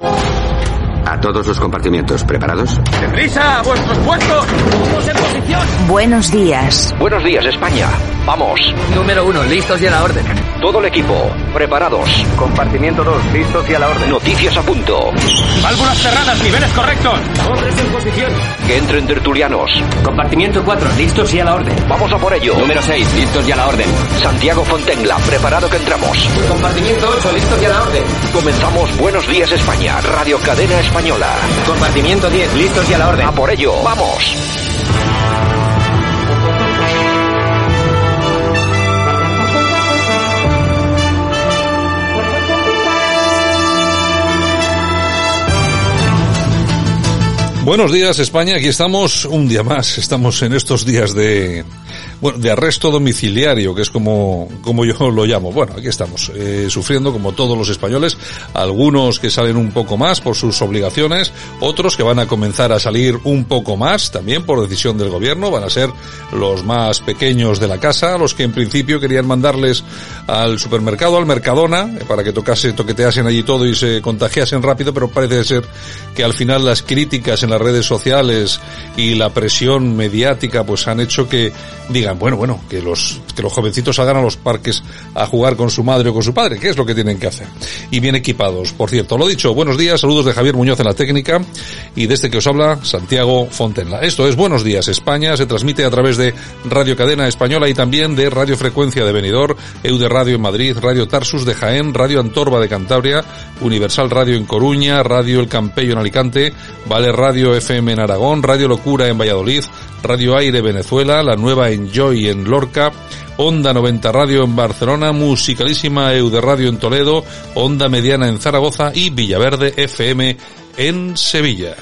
A todos los compartimientos, ¿preparados? ¡Deprisa! ¡A vuestros puestos! ¡Todos en posición! Buenos días. Buenos días, España. Vamos. Número uno, listos y a la orden. Todo el equipo, preparados. Compartimiento 2, listos y a la orden. Noticias a punto. Válvulas cerradas, niveles correctos. Hombres en posición. Que entren tertulianos. Compartimiento 4, listos y a la orden. Vamos a por ello. Número 6, listos y a la orden. Santiago Fontenla, preparado que entramos. Compartimiento 8, listos y a la orden. Comenzamos Buenos Días España, Radio Cadena Española. Compartimiento 10, listos y a la orden. A por ello, vamos. Buenos días España, aquí estamos un día más, estamos en estos días de, bueno, de arresto domiciliario, que es como, como yo lo llamo. Bueno, aquí estamos, eh, sufriendo como todos los españoles, algunos que salen un poco más por sus obligaciones, otros que van a comenzar a salir un poco más, también por decisión del gobierno, van a ser los más pequeños de la casa, los que en principio querían mandarles al supermercado, al Mercadona, eh, para que tocase, toqueteasen allí todo y se contagiasen rápido, pero parece ser que al final las críticas en las redes sociales y la presión mediática pues han hecho que bueno, bueno, que los, que los jovencitos salgan a los parques a jugar con su madre o con su padre, que es lo que tienen que hacer. Y bien equipados, por cierto. Lo dicho, buenos días, saludos de Javier Muñoz en la técnica y desde que os habla Santiago Fontenla. Esto es Buenos Días España, se transmite a través de Radio Cadena Española y también de Radio Frecuencia de Benidorm, Eude Radio en Madrid, Radio Tarsus de Jaén, Radio Antorba de Cantabria, Universal Radio en Coruña, Radio El Campello en Alicante, Vale Radio FM en Aragón, Radio Locura en Valladolid, Radio Aire Venezuela, la nueva Enjoy en Lorca, Onda 90 Radio en Barcelona, Musicalísima Eude Radio en Toledo, Onda Mediana en Zaragoza y Villaverde FM en Sevilla.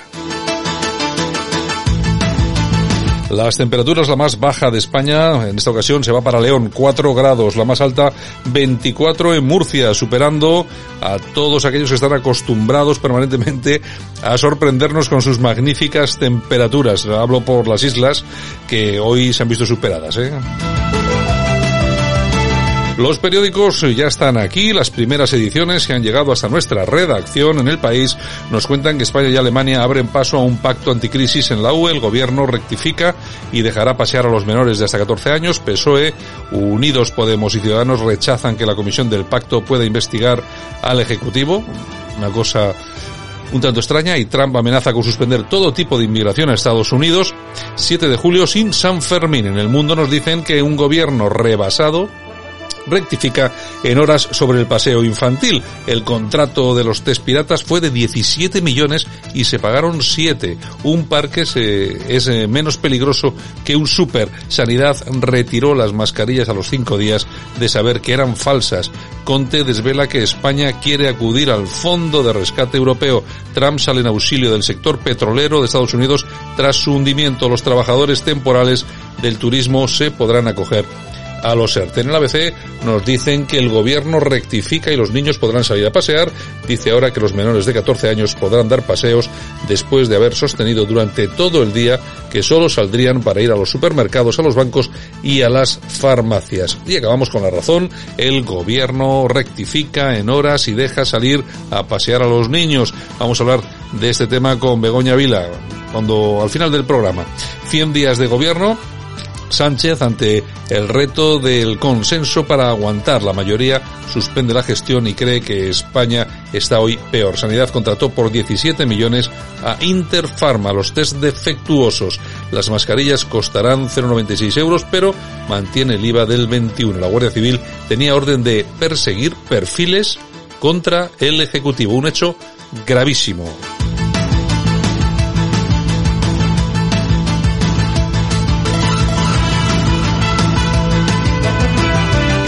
Las temperaturas, la más baja de España, en esta ocasión se va para León, 4 grados, la más alta 24 en Murcia, superando a todos aquellos que están acostumbrados permanentemente a sorprendernos con sus magníficas temperaturas. Hablo por las islas que hoy se han visto superadas. ¿eh? Los periódicos ya están aquí, las primeras ediciones que han llegado hasta nuestra redacción en el país nos cuentan que España y Alemania abren paso a un pacto anticrisis en la UE, el gobierno rectifica y dejará pasear a los menores de hasta 14 años, PSOE, Unidos Podemos y Ciudadanos rechazan que la comisión del pacto pueda investigar al Ejecutivo, una cosa un tanto extraña y Trump amenaza con suspender todo tipo de inmigración a Estados Unidos. 7 de julio sin San Fermín. En el mundo nos dicen que un gobierno rebasado rectifica en horas sobre el paseo infantil. El contrato de los test piratas fue de 17 millones y se pagaron 7. Un parque es eh, menos peligroso que un super. Sanidad retiró las mascarillas a los cinco días de saber que eran falsas. Conte desvela que España quiere acudir al Fondo de Rescate Europeo. Trump sale en auxilio del sector petrolero de Estados Unidos tras su hundimiento. Los trabajadores temporales del turismo se podrán acoger a los ERTE. En el ABC nos dicen que el gobierno rectifica y los niños podrán salir a pasear. Dice ahora que los menores de 14 años podrán dar paseos después de haber sostenido durante todo el día que solo saldrían para ir a los supermercados, a los bancos y a las farmacias. Y acabamos con la razón. El gobierno rectifica en horas y deja salir a pasear a los niños. Vamos a hablar de este tema con Begoña Vila cuando al final del programa. 100 días de gobierno Sánchez, ante el reto del consenso para aguantar la mayoría, suspende la gestión y cree que España está hoy peor. Sanidad contrató por 17 millones a Interpharma los test defectuosos. Las mascarillas costarán 0,96 euros, pero mantiene el IVA del 21. La Guardia Civil tenía orden de perseguir perfiles contra el Ejecutivo. Un hecho gravísimo.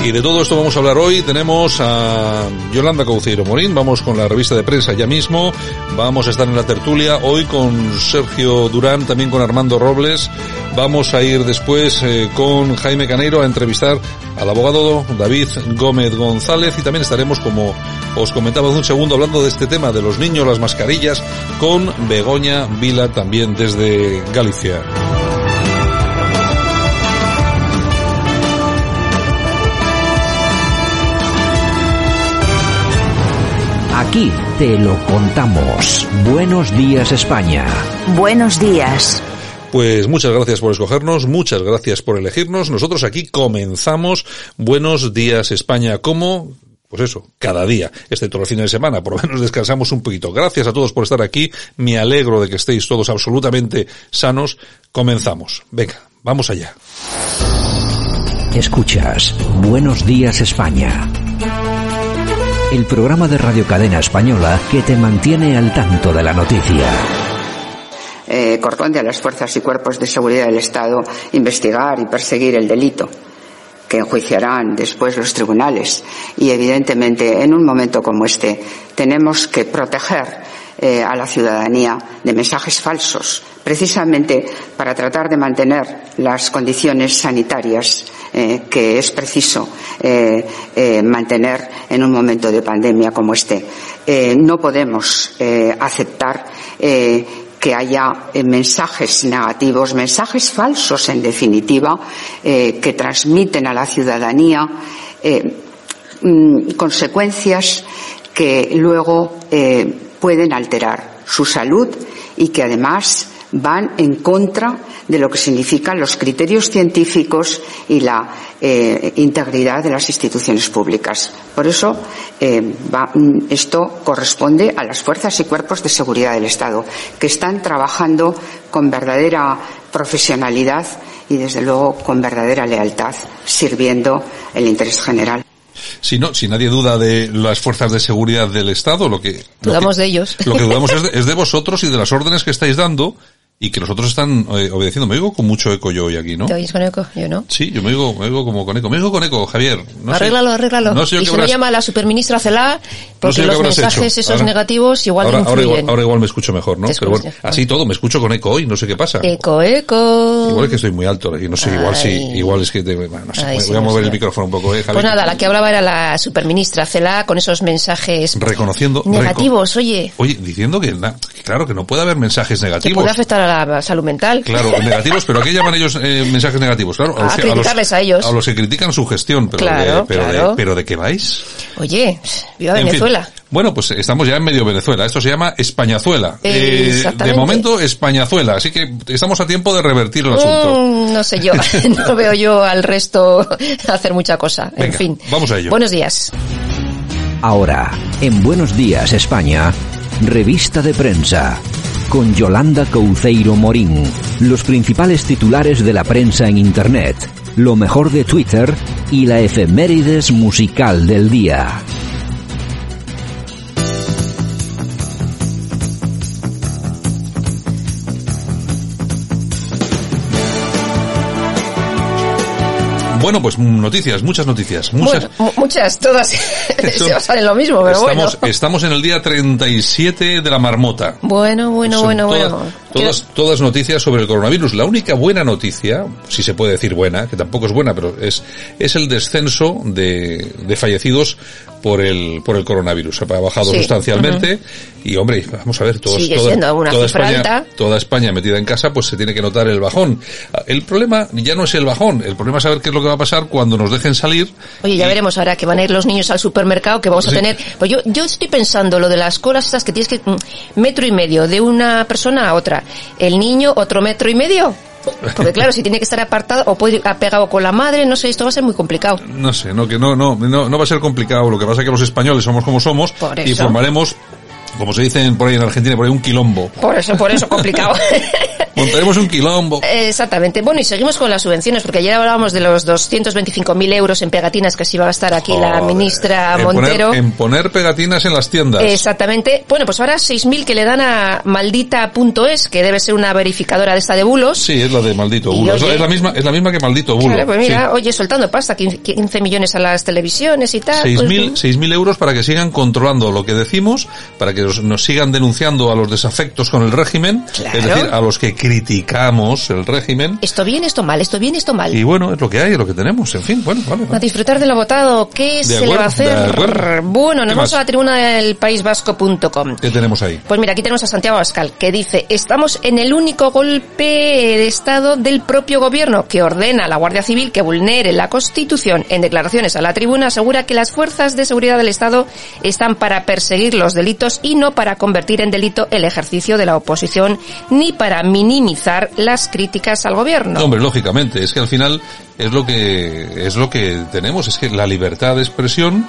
Y de todo esto vamos a hablar hoy. Tenemos a Yolanda Cauceiro Morín, vamos con la revista de prensa ya mismo, vamos a estar en la tertulia hoy con Sergio Durán, también con Armando Robles, vamos a ir después eh, con Jaime Caneiro a entrevistar al abogado David Gómez González y también estaremos, como os comentaba hace un segundo, hablando de este tema de los niños, las mascarillas, con Begoña Vila también desde Galicia. Aquí te lo contamos. Buenos días España. Buenos días. Pues muchas gracias por escogernos, muchas gracias por elegirnos. Nosotros aquí comenzamos Buenos días España como pues eso, cada día, excepto los fines de semana, por lo menos descansamos un poquito. Gracias a todos por estar aquí, me alegro de que estéis todos absolutamente sanos. Comenzamos. Venga, vamos allá. Escuchas Buenos días España el programa de Radio Cadena Española que te mantiene al tanto de la noticia. Eh, corresponde a las fuerzas y cuerpos de seguridad del Estado investigar y perseguir el delito que enjuiciarán después los tribunales. Y evidentemente, en un momento como este, tenemos que proteger eh, a la ciudadanía de mensajes falsos, precisamente para tratar de mantener las condiciones sanitarias eh, que es preciso eh, eh, mantener en un momento de pandemia como este. no podemos aceptar que haya mensajes negativos, mensajes falsos en definitiva, que transmiten a la ciudadanía mm, consecuencias que luego pueden alterar su salud y que además van en contra de lo que significan los criterios científicos y la eh, integridad de las instituciones públicas. Por eso, eh, mm, esto corresponde a las fuerzas y cuerpos de seguridad del Estado, que están trabajando con verdadera profesionalidad y, desde luego, con verdadera lealtad, sirviendo el interés general. Si no, si nadie duda de las fuerzas de seguridad del Estado, lo que dudamos de ellos. Lo que dudamos es de, vosotros y de las órdenes que estáis dando y que los otros están eh, obedeciendo. Me digo con mucho eco yo hoy aquí, ¿no? ¿Te oyes con eco? Yo no. Sí, yo me digo, me digo como con eco. Me digo con eco, Javier. No arréglalo, arréglalo. No sé y si no llama a la superministra Celá, porque los mensajes esos negativos igual ahora, ahora, igual, ahora, igual, me escucho mejor, ¿no? Pero bueno, así todo, me escucho con eco hoy, no sé qué pasa. Eco, eco. Igual es que estoy muy alto y no sé, igual sí, igual es que te, bueno, no sé, voy a mover el micrófono un poco, ¿eh, Javier? Pues nada, la que hablaba era la superministra Celá con esos mensajes reconociendo negativos, oye. Oye, diciendo que, claro, que no puede haber mensajes negativos. Que puede afectar a la salud mental Claro, negativos, pero ¿a qué llaman ellos eh, mensajes negativos? Claro, a, los, criticarles a, ellos. A los que critican su gestión, pero, claro, de, pero, claro. De, pero ¿de qué vais? Oye, viva Venezuela. Bueno, pues estamos ya en medio Venezuela. Esto se llama Españazuela. Eh, de momento, Españazuela. Así que estamos a tiempo de revertir el asunto. Mm, no sé yo. no veo yo al resto hacer mucha cosa. Venga, en fin. Vamos a ello. Buenos días. Ahora, en Buenos Días España, revista de prensa con Yolanda Couceiro Morín. Los principales titulares de la prensa en Internet, lo mejor de Twitter y la efemérides musical del día. Bueno, pues noticias, muchas noticias. Muchas, bueno, muchas todas se basan en lo mismo, pero estamos, bueno. Estamos en el día 37 de la marmota. Bueno, bueno, Son bueno, todas, bueno. Todas, todas noticias sobre el coronavirus. La única buena noticia, si se puede decir buena, que tampoco es buena, pero es, es el descenso de, de fallecidos por el, por el coronavirus. Ha bajado Sí. sustancialmente y, hombre, vamos a ver, todos, Sigue toda, siendo una toda cifra España, alta. toda España metida en casa, pues se tiene que notar el bajón. El problema ya no es el bajón, el problema es saber qué es lo que va a pasar cuando nos dejen salir. Oye, ya y- veremos ahora que van a ir los niños al supermercado, que vamos Sí. a tener. Pues yo, yo estoy pensando lo de las colas estas que tienes que mm, metro y medio de una persona a otra. El niño otro metro y medio. Porque claro, si tiene que estar apartado o puede ir apegado con la madre, no sé, esto va a ser muy complicado. No sé, no, que no, no, no, no va a ser complicado. Lo que pasa es que los españoles somos como somos y formaremos Como se dice por ahí en Argentina, por ahí un quilombo. Por eso, por eso complicado. Montaremos un quilombo. Exactamente. Bueno, y seguimos con las subvenciones, porque ayer hablábamos de los 225.000 euros en pegatinas que se iba a gastar aquí la ministra En poner- Montero. en poner pegatinas en las tiendas. Exactamente. Bueno, pues ahora 6.000 que le dan a maldita.es, que debe ser una verificadora de esta de bulos. Sí, es la de maldito bulo. Es la- oye- es la misma, es la misma que maldito bulo. Claro, pues mira, Sí. oye, soltando pasta, 15 15 millones a las televisiones y tal. Seis pues, mil, seis mil euros para que sigan controlando lo que decimos, para que nos, nos sigan denunciando a los desafectos con el régimen, Claro. es decir, a los que criticamos el régimen. Esto bien, esto mal, esto bien, esto mal. Y bueno, es lo que hay, es lo que tenemos, en fin, bueno, vale. A disfrutar de lo votado, ¿qué se le va a hacer? Bueno, ¿Qué nos vamos más? a la tribuna del paisvasco.com. ¿Qué tenemos ahí? Pues mira, aquí tenemos a Santiago Abascal, que dice, estamos en el único golpe de Estado del propio gobierno que ordena a la Guardia Civil que vulnere la Constitución. En declaraciones a la tribuna asegura que las fuerzas de seguridad del Estado están para perseguir los delitos no para convertir en delito el ejercicio de la oposición ni para minimizar las críticas al gobierno. Lógicamente, es que al final es lo que es lo que tenemos, es que la libertad de expresión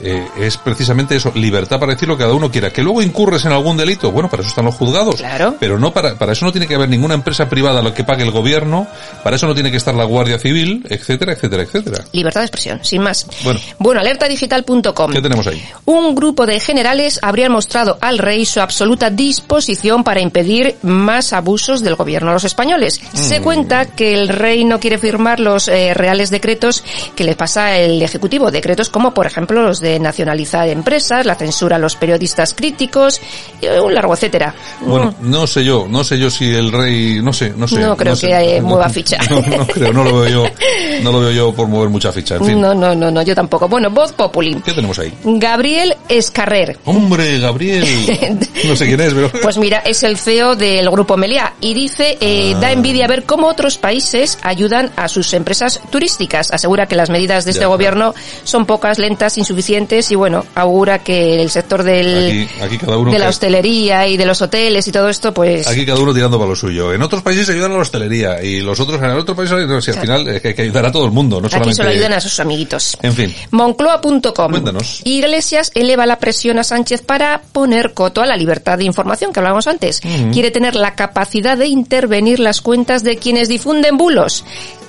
eh, es precisamente eso, libertad para decir lo que cada uno quiera. Que luego incurres en algún delito, bueno, para eso están los juzgados. Claro. Pero no para, para eso no tiene que haber ninguna empresa privada a la que pague el gobierno, para eso no tiene que estar la Guardia Civil, etcétera, etcétera, etcétera. Libertad de expresión, sin más. Bueno. Bueno, alertadigital.com. ¿Qué tenemos ahí? Un grupo de generales habrían mostrado al rey su absoluta disposición para impedir más abusos del gobierno a los españoles. Se Mm. cuenta que el rey no quiere firmar los eh, reales decretos que le pasa el Ejecutivo, decretos como por ejemplo los de nacionalizar empresas, la censura a los periodistas críticos, y un largo etcétera. Bueno, no sé yo, no sé yo si el rey, no sé, no sé. No creo sé. que, eh, No- mueva ficha. No, no creo, no lo veo yo, no lo veo yo por mover mucha ficha, en fin. No, no, no, no, yo tampoco. Bueno, Voz Populi. ¿Qué tenemos ahí? Gabriel Escarrer. Hombre, Gabriel. No sé quién es, pero... Pues mira, es el CEO del grupo Meliá y dice, eh, Ah. da envidia ver cómo otros países ayudan a sus empresas turísticas. Asegura que las medidas de este Ya, gobierno son pocas, lentas, insuficientes y bueno, augura que el sector del, Aquí, aquí cada uno de la hostelería y de los hoteles y todo esto, pues... Aquí cada uno tirando para lo suyo. En otros países ayudan a la hostelería y los otros en el otro país, no, si al final es que hay que ayudar a todo el mundo, no Aquí solamente... solo ayudan a sus amiguitos. En fin. Moncloa.com. Cuéntanos. Iglesias eleva la presión a Sánchez para poner coto a la libertad de información que hablábamos antes. Quiere tener la capacidad de intervenir las cuentas de quienes difunden bulos.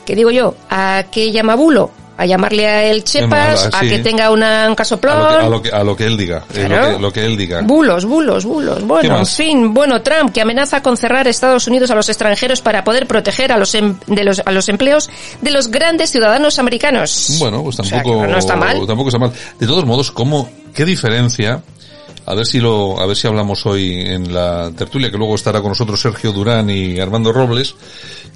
¿Qué digo yo? ¿A qué llama bulo? A llamarle a el Chepas, mala, a que tenga una, un A lo, que, casoplón. a, lo que, a lo que él diga. eh, Claro. Lo, que, lo que él diga. Bulos, bulos, bulos. ¿Qué Bueno, en fin. Bueno, Trump que amenaza con cerrar Estados Unidos a los extranjeros para poder proteger a los, em- de los, a los empleos de los grandes ciudadanos americanos. Bueno, pues O sea, tampoco, no está mal. tampoco está mal. De todos modos, ¿cómo, qué diferencia? A ver si lo, a ver si hablamos hoy en la tertulia, que luego estará con nosotros Sergio Durán y Armando Robles.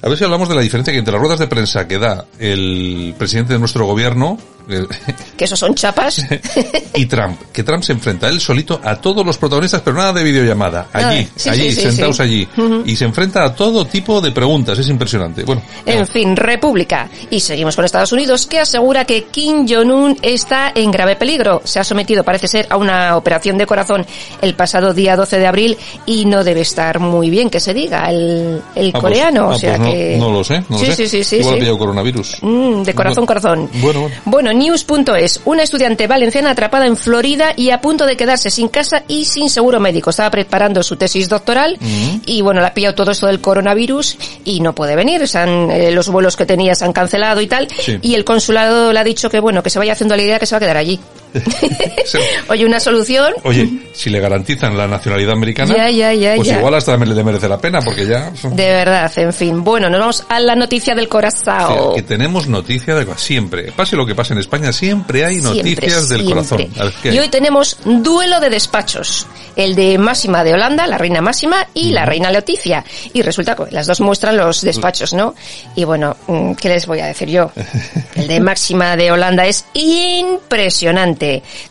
A ver si hablamos de la diferencia que entre las ruedas de prensa que da el presidente de nuestro gobierno, eh, Que esos son chapas. y Trump, que Trump se enfrenta él solito a todos los protagonistas, pero nada de videollamada, allí, Sí, allí, sí, sí, sentados allí, y se enfrenta a todo tipo de preguntas, es impresionante. Bueno, En fin, República. Y seguimos con Estados Unidos, que asegura que Kim Jong-un está en grave peligro. Se ha sometido, parece ser, a una operación de corazón el pasado día 12 de abril y no debe estar muy bien que se diga el, el ah, pues- coreano. ah, o sea pues no, que... no lo sé, no sí, lo sé. sí, sí, Igual ha pillado coronavirus. Mm, de corazón, Bueno, corazón. bueno, bueno. Bueno, news.es. Una estudiante valenciana atrapada en Florida y a punto de quedarse sin casa y sin seguro médico. Estaba preparando su tesis doctoral Mm. y bueno, le ha pillado todo esto del coronavirus y no puede venir. Se han, eh, los vuelos que tenía se han cancelado y tal. Y el consulado le ha dicho que bueno, que se vaya haciendo la idea que se va a quedar allí. Oye, una solución. Oye, si le garantizan la nacionalidad americana, Ya, ya, ya, pues igual hasta le merece la pena, porque ya... De verdad, en fin. Bueno, nos vamos a la noticia del O sea, corazón. que tenemos noticia de siempre. Pase lo que pase en España, siempre hay Siempre, noticias del siempre. corazón. A ver, ¿qué hay? Y hoy tenemos duelo de despachos. El de Máxima de Holanda, la reina Máxima, y la reina Leticia. Y resulta que las dos muestran los despachos, ¿no? Y bueno, mm, ¿qué les voy a decir yo? El de Máxima de Holanda es impresionante.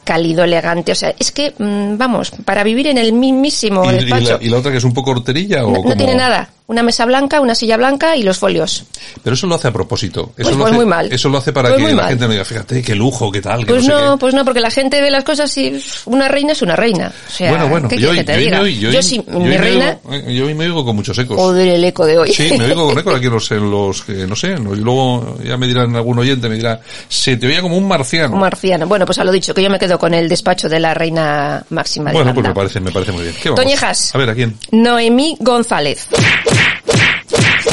Cálido, elegante. O sea, es que, mm, vamos, para vivir en el mismísimo ¿Y, y despacho. la, y la otra que es un poco horterilla o No, no tiene nada. Una mesa blanca, una silla blanca y los folios. Pero eso lo hace a propósito. Eso Pues- lo pues hace, muy mal. Eso lo hace para Pues que la mal. gente me diga, fíjate, qué lujo, qué tal, que Pues no, sé no, qué. pues no, porque la gente ve las cosas y una reina es una reina. O sea, bueno, bueno, ¿qué yo, que te yo, diga? yo, yo, Yo sí, mi me reina, oigo- eh, yo hoy me oigo con muchos ecos. joder el eco de hoy. Sí, me oigo con eco aquí los, en los que no sé, y luego ya me dirán algún oyente, me dirá, se te oía como un marciano. Un marciano. Bueno, pues a lo dicho, que yo me quedo con el despacho de la reina máxima de bueno, pues me parece, me parece muy bien. ¿Qué vamos? Toñejas. A ver, ¿a quién? Noemí González.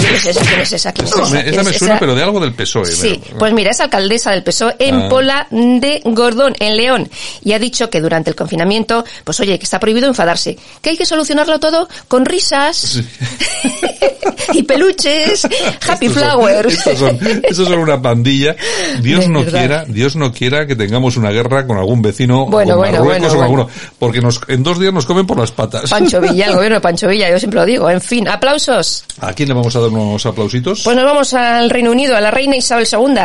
¿Quién es esa? ¿Quién es esa? ¿Quién es esa? Me- ¿Quién esta me es suena, esa? pero de algo del PSOE. Sí, pues mira, es alcaldesa del PSOE en Ah. Pola de Gordón, en León, y ha dicho que durante el confinamiento, pues oye, que está prohibido enfadarse, que hay que solucionarlo todo con risas Sí. y peluches, happy Estos flowers. Son, estos son una pandilla. Dios no verdad. quiera, Dios no quiera que tengamos una guerra con algún vecino, Bueno, con bueno, Marruecos bueno, o alguno, porque nos, en dos días nos comen por las patas. Pancho Villa, el gobierno de Pancho Villa, yo siempre lo digo. En fin, aplausos. ¿A quién le vamos a dar unos aplausitos? Pues nos vamos al Reino Unido, a la reina Isabel II.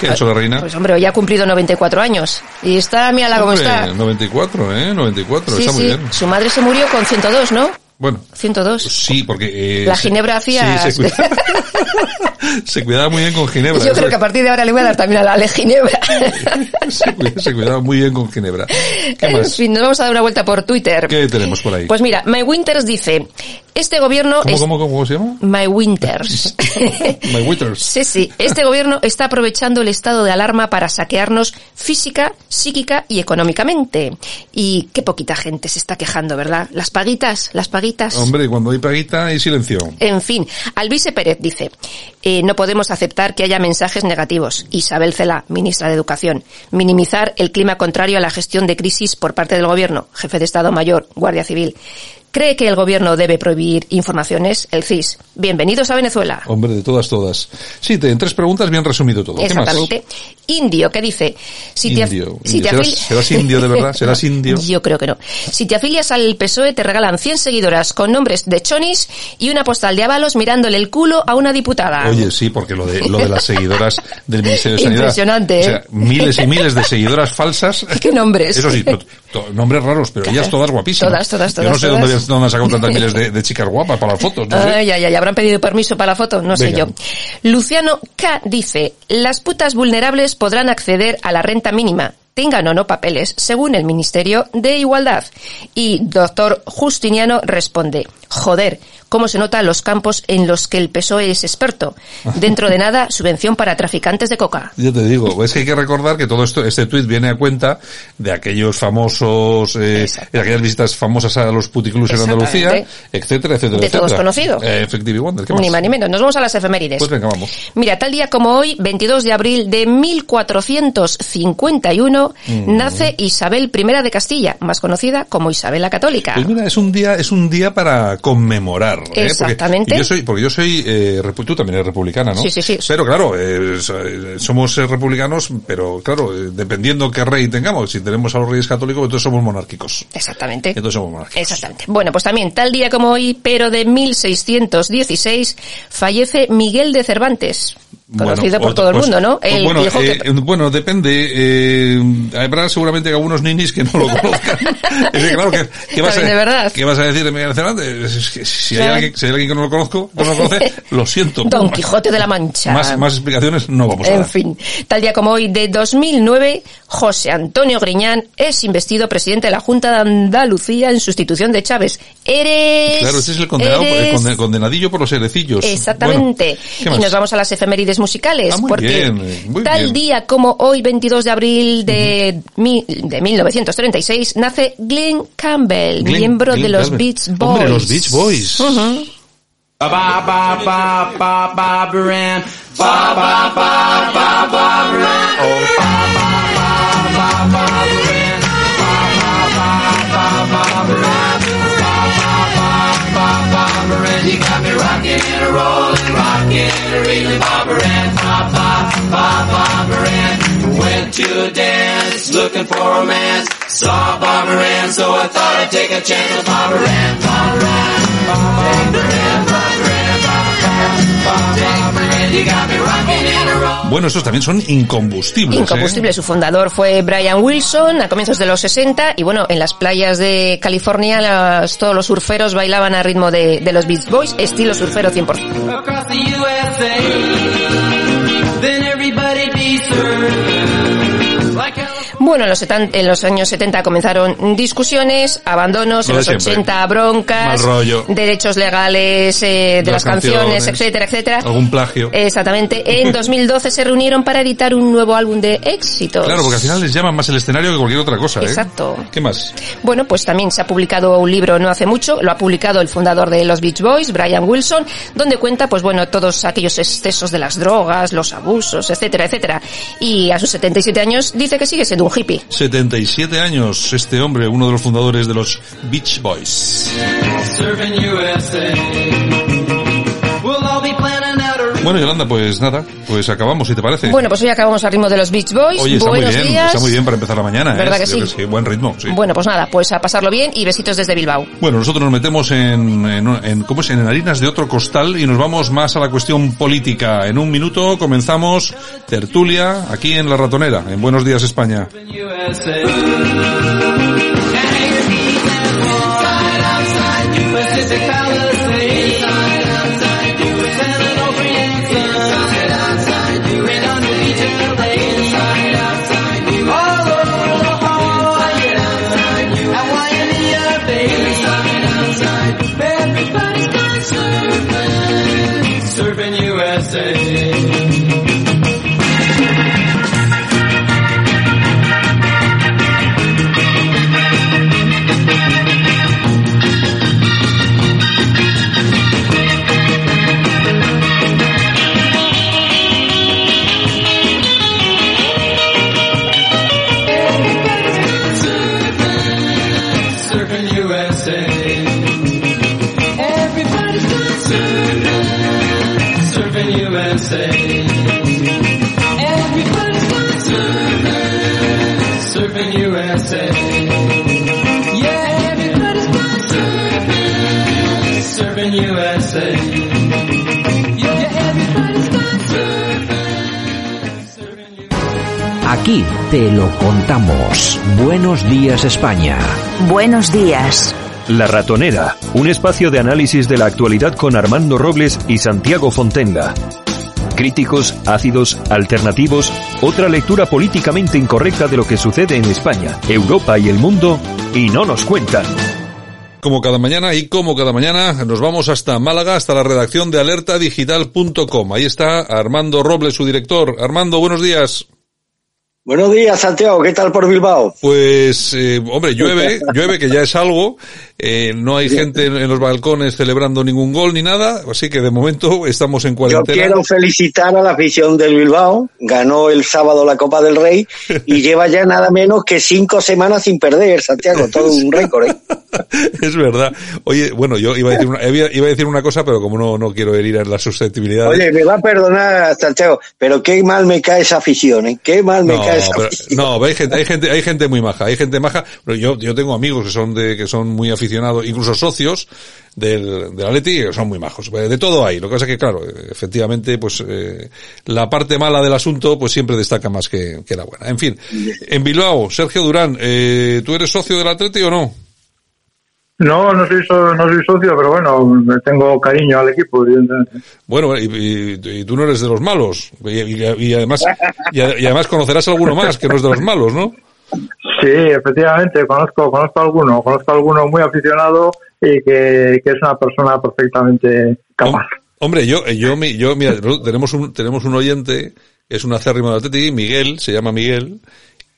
¿Qué ha hecho la reina? Pues hombre, hoy ha cumplido 94 años. Y está, mírala cómo está. 94, ¿eh? 94, Sí, está muy sí. bien. Su madre se murió con 102, ¿no? Bueno, 102. sí, porque... eh, La ginebra hacía- Sí, se cuidaba, se cuidaba muy bien con ginebra. Yo creo que a partir de ahora le voy a dar también a la Ale Ginebra. se, cuidaba, se cuidaba muy bien con ginebra. ¿Qué En fin, nos vamos a dar una vuelta por Twitter. ¿Qué tenemos por ahí? Pues mira, My Winters dice, este gobierno ¿Cómo, es... cómo, cómo, cómo se llama? My Winters. My Withers. Sí, sí. Este gobierno está aprovechando el estado de alarma para saquearnos física, psíquica y económicamente. Y qué poquita gente se está quejando, ¿verdad? Las paguitas, las paguitas. Hombre, cuando hay paguita hay silencio. En fin, Alvise Pérez dice, eh, no podemos aceptar que haya mensajes negativos. Isabel Cela, ministra de Educación. Minimizar el clima contrario a la gestión de crisis por parte del gobierno. Jefe de Estado Mayor, Guardia Civil. ¿Cree que el gobierno debe prohibir informaciones? El CIS. Bienvenidos a Venezuela. Hombre, de todas, todas. Sí, te, en tres preguntas bien resumido todo. ¿Qué más? Exactamente. Indio, ¿qué dice? Si te Indio. si indio. te ¿Serás, afili- serás indio de verdad? ¿Serás indio? Yo creo que no. Si te afilias al PSOE te regalan 100 seguidoras con nombres de chonis y una postal de avalos mirándole el culo a una diputada. Oye, sí, porque lo de, lo de las seguidoras del Ministerio de Sanidad. Impresionante, O sea, ¿eh? miles y miles de seguidoras falsas. ¿Qué nombres? Eso sí, nombres raros, pero ellas todas guapísimas. Todas, todas, Yo no todas, sé todas. dónde, habían- dónde han sacado tantas miles de, de chicas guapas para las fotos. No sé. Ay, ay, ay, habrán pedido permiso para la foto, no sé Venga. yo. Luciano K. dice, las putas vulnerables podrán acceder a la renta mínima, tengan o no papeles, según el Ministerio de Igualdad. Y doctor Justiniano responde, joder, cómo se nota los campos en los que el PSOE es experto. Dentro de nada, subvención para traficantes de coca. Ya te digo, es que hay que recordar que todo esto, este tuit viene a cuenta de aquellos famosos, eh, de aquellas visitas famosas a los puticlus en Andalucía, etcétera, etcétera, De todos etcétera. conocido. Eh. Ni más ni menos. Nos vamos a las efemérides. Pues venga, vamos. Mira, tal día como hoy, 22 de abril de 1451, Mm. nace Isabel I de Castilla, más conocida como Isabel la Católica. Pues mira, es un día, es un día para conmemorar. ¿eh? Porque- Exactamente. y yo soy, porque yo soy, eh, tú también eres republicana, ¿no? Sí, sí, sí. Pero claro, eh, eh, somos eh, republicanos, pero claro, dependiendo qué rey tengamos, si tenemos a los reyes católicos, entonces somos monárquicos. Exactamente. Entonces somos monárquicos. Exactamente. Bueno, pues también, tal día como hoy, pero de 1616, fallece Miguel de Cervantes. Conocido Bueno, por todo el pues- mundo, ¿no? pues El bueno, eh, bueno, depende. Eh, habrá seguramente algunos ninis que no lo conozcan. es que, claro, ¿qué, qué vas a, También de verdad. ¿qué vas a decir de Miguel Cervantes? Es que si, hay alguien, si hay alguien que no lo conozco, que no lo conoce, lo siento. Don Quijote de la Mancha. Más, más explicaciones no vamos a En dar. fin, tal día como hoy de 2009, José Antonio Griñán es investido presidente de la Junta de Andalucía en sustitución de Chávez. Eres... Claro, ese es el condenado, eres- conde- condenadillo por los herecillos. Exactamente. Bueno, ¿qué y nos vamos a las efemérides musicales. Ah, muy porque bien, eh, muy tal bien. día como hoy, 22 de abril de, mi- de 1936, nace Glenn Campbell, Glenn- miembro Glenn de los Campbell. Beach Boys. Hombre, los Beach Boys. Ujú. Ba And you got me rocking and rolling, rocking and reeling, bobber and bob, bob, pop, went to a dance, looking for a man Saw so I thought I'd take a chance with. Bueno, estos también son incombustibles. ¿eh? Incombustible. Su fundador fue Brian Wilson a comienzos de los 60 y bueno, en las playas de California las- todos los surferos bailaban a ritmo de, de los Beach Boys, estilo surfero 100%. Bueno, en los, setan- en los años 70 comenzaron discusiones, abandonos, en Lo los siempre. 80 broncas, rollo. derechos legales eh, de las, canciones, etcétera, etcétera. Algún plagio. Exactamente. En 2012 se reunieron para editar un nuevo álbum de éxitos. Claro, porque al final les llaman más el escenario que cualquier otra cosa, ¿eh? Exacto. ¿Qué más? Bueno, pues también se ha publicado un libro no hace mucho, lo ha publicado el fundador de los Beach Boys, Brian Wilson, donde cuenta, pues bueno, todos aquellos excesos de las drogas, los abusos, etcétera, etcétera. Y a sus 77 años dice que sigue siendo un hippie. 77 años este hombre, uno de los fundadores de los Beach Boys. Bueno, Yolanda, pues nada, pues acabamos, si te parece. Bueno, pues hoy acabamos al ritmo de los Beach Boys. Oye, está muy bien, días. está muy bien para empezar la mañana, ¿eh? ¿Verdad que Yo sí? buen ritmo, sí. Bueno, pues nada, pues a pasarlo bien y besitos desde Bilbao. Bueno, nosotros nos metemos en, en, en- ¿cómo es? en harinas de otro costal y nos vamos más a la cuestión política. En un minuto comenzamos tertulia aquí en La Ratonera, en Buenos Días España. Aquí te lo contamos. Buenos días España. Buenos días. La Ratonera, un espacio de análisis de la actualidad con Armando Robles y Santiago Fontenga. Críticos, ácidos, alternativos, otra lectura políticamente incorrecta de lo que sucede en España, Europa y el mundo, y no nos cuentan. Como cada mañana y como cada mañana nos vamos hasta Málaga, hasta la redacción de alertadigital.com. Ahí está Armando Robles, su director. Armando, buenos días. Buenos días, Santiago. ¿Qué tal por Bilbao? Pues, eh, hombre, llueve, llueve que ya es algo. Eh, no hay gente en, en los balcones celebrando ningún gol ni nada, así que de momento estamos en Yo cuarentena. quiero felicitar a la afición del Bilbao. Ganó el sábado la Copa del Rey y lleva ya nada menos que cinco semanas sin perder, Santiago. Todo un récord. ¿eh? es verdad. Oye, bueno, yo iba a decir una, iba a decir una cosa, pero como no, no quiero herir a las susceptibilidades. Oye, me va a perdonar, Santiago, pero qué mal me cae esa afición. ¿eh? Qué mal me no, cae esa pero- afición. no, pero hay gente, hay gente, hay gente muy maja, hay gente maja, pero yo, yo tengo amigos que son de, que son muy aficionados, incluso socios del, del Atleti, que son muy majos. De todo hay. Lo que pasa es que, claro, efectivamente, pues, eh, la parte mala del asunto, pues siempre destaca más que, que la buena. En fin, en Bilbao, Sergio Durán, eh, ¿tú eres socio del Atleti o no? No, no soy, so- no soy socio, pero bueno, tengo cariño al equipo. Bueno, y, y- y tú no eres de los malos. Y, y- además, y, a- además conocerás alguno más que no es de los malos, ¿no? Sí, efectivamente, conozco, conozco a alguno, conozco a alguno muy aficionado y que, que es una persona perfectamente capaz. Hombre, yo, yo, mi- yo, mira, tenemos un, tenemos un oyente, es un acérrimo del Atleti, Miguel, se llama Miguel,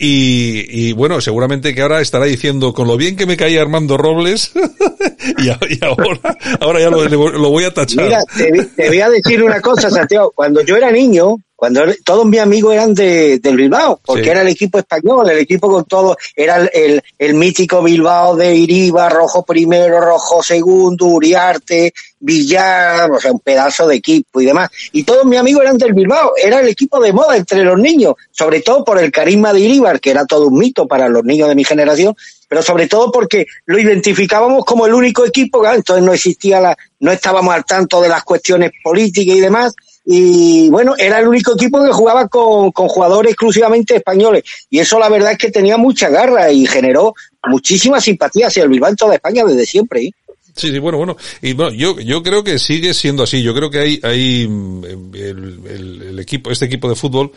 y, bueno, seguramente que ahora estará diciendo, con lo bien que me caía Armando Robles, y, ahora, ahora ya lo, voy a tachar. Te voy a decir una cosa, Santiago. Cuando yo era niño, cuando todos mis amigos eran de, del Bilbao, porque Sí. era el equipo español, el equipo con todo, era el, el, el mítico Bilbao de Iriba, Rojo primero, Rojo segundo, Uriarte, Villar, o sea, un pedazo de equipo y demás. Y todos mis amigos eran del Bilbao, era el equipo de moda entre los niños, sobre todo por el carisma de Iribar, que era todo un mito para los niños de mi generación, pero sobre todo porque lo identificábamos como el único equipo, claro, entonces no existía la, no estábamos al tanto de las cuestiones políticas y demás, y bueno, era el único equipo que jugaba con, con, jugadores exclusivamente españoles y eso la verdad es que tenía mucha garra y generó muchísima simpatía hacia el Bilbao en toda España desde siempre. ¿eh? Sí, sí, bueno, bueno. Y bueno, yo, yo creo que sigue siendo así. Yo creo que hay, hay mm, el, el, el equipo, este equipo de fútbol,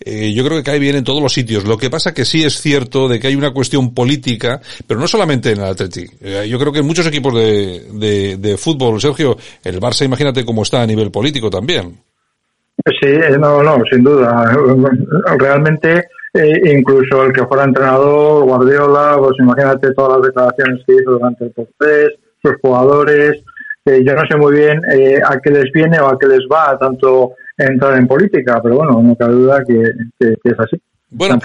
eh, yo creo que cae bien en todos los sitios. Lo que pasa que sí es cierto de que hay una cuestión política, pero no solamente en el Atleti. Eh, yo creo que en muchos equipos de, de, fútbol, Sergio, el Barça, imagínate cómo está a nivel político también. Sí, no, no, sin duda. Realmente, eh, incluso el que fuera entrenador, Guardiola, pues imagínate todas las declaraciones que hizo durante el proceso, sus jugadores. Eh, yo no sé muy bien eh, a qué les viene o a qué les va tanto entrar en política, pero bueno, no cabe duda que, que, que es así. Bueno,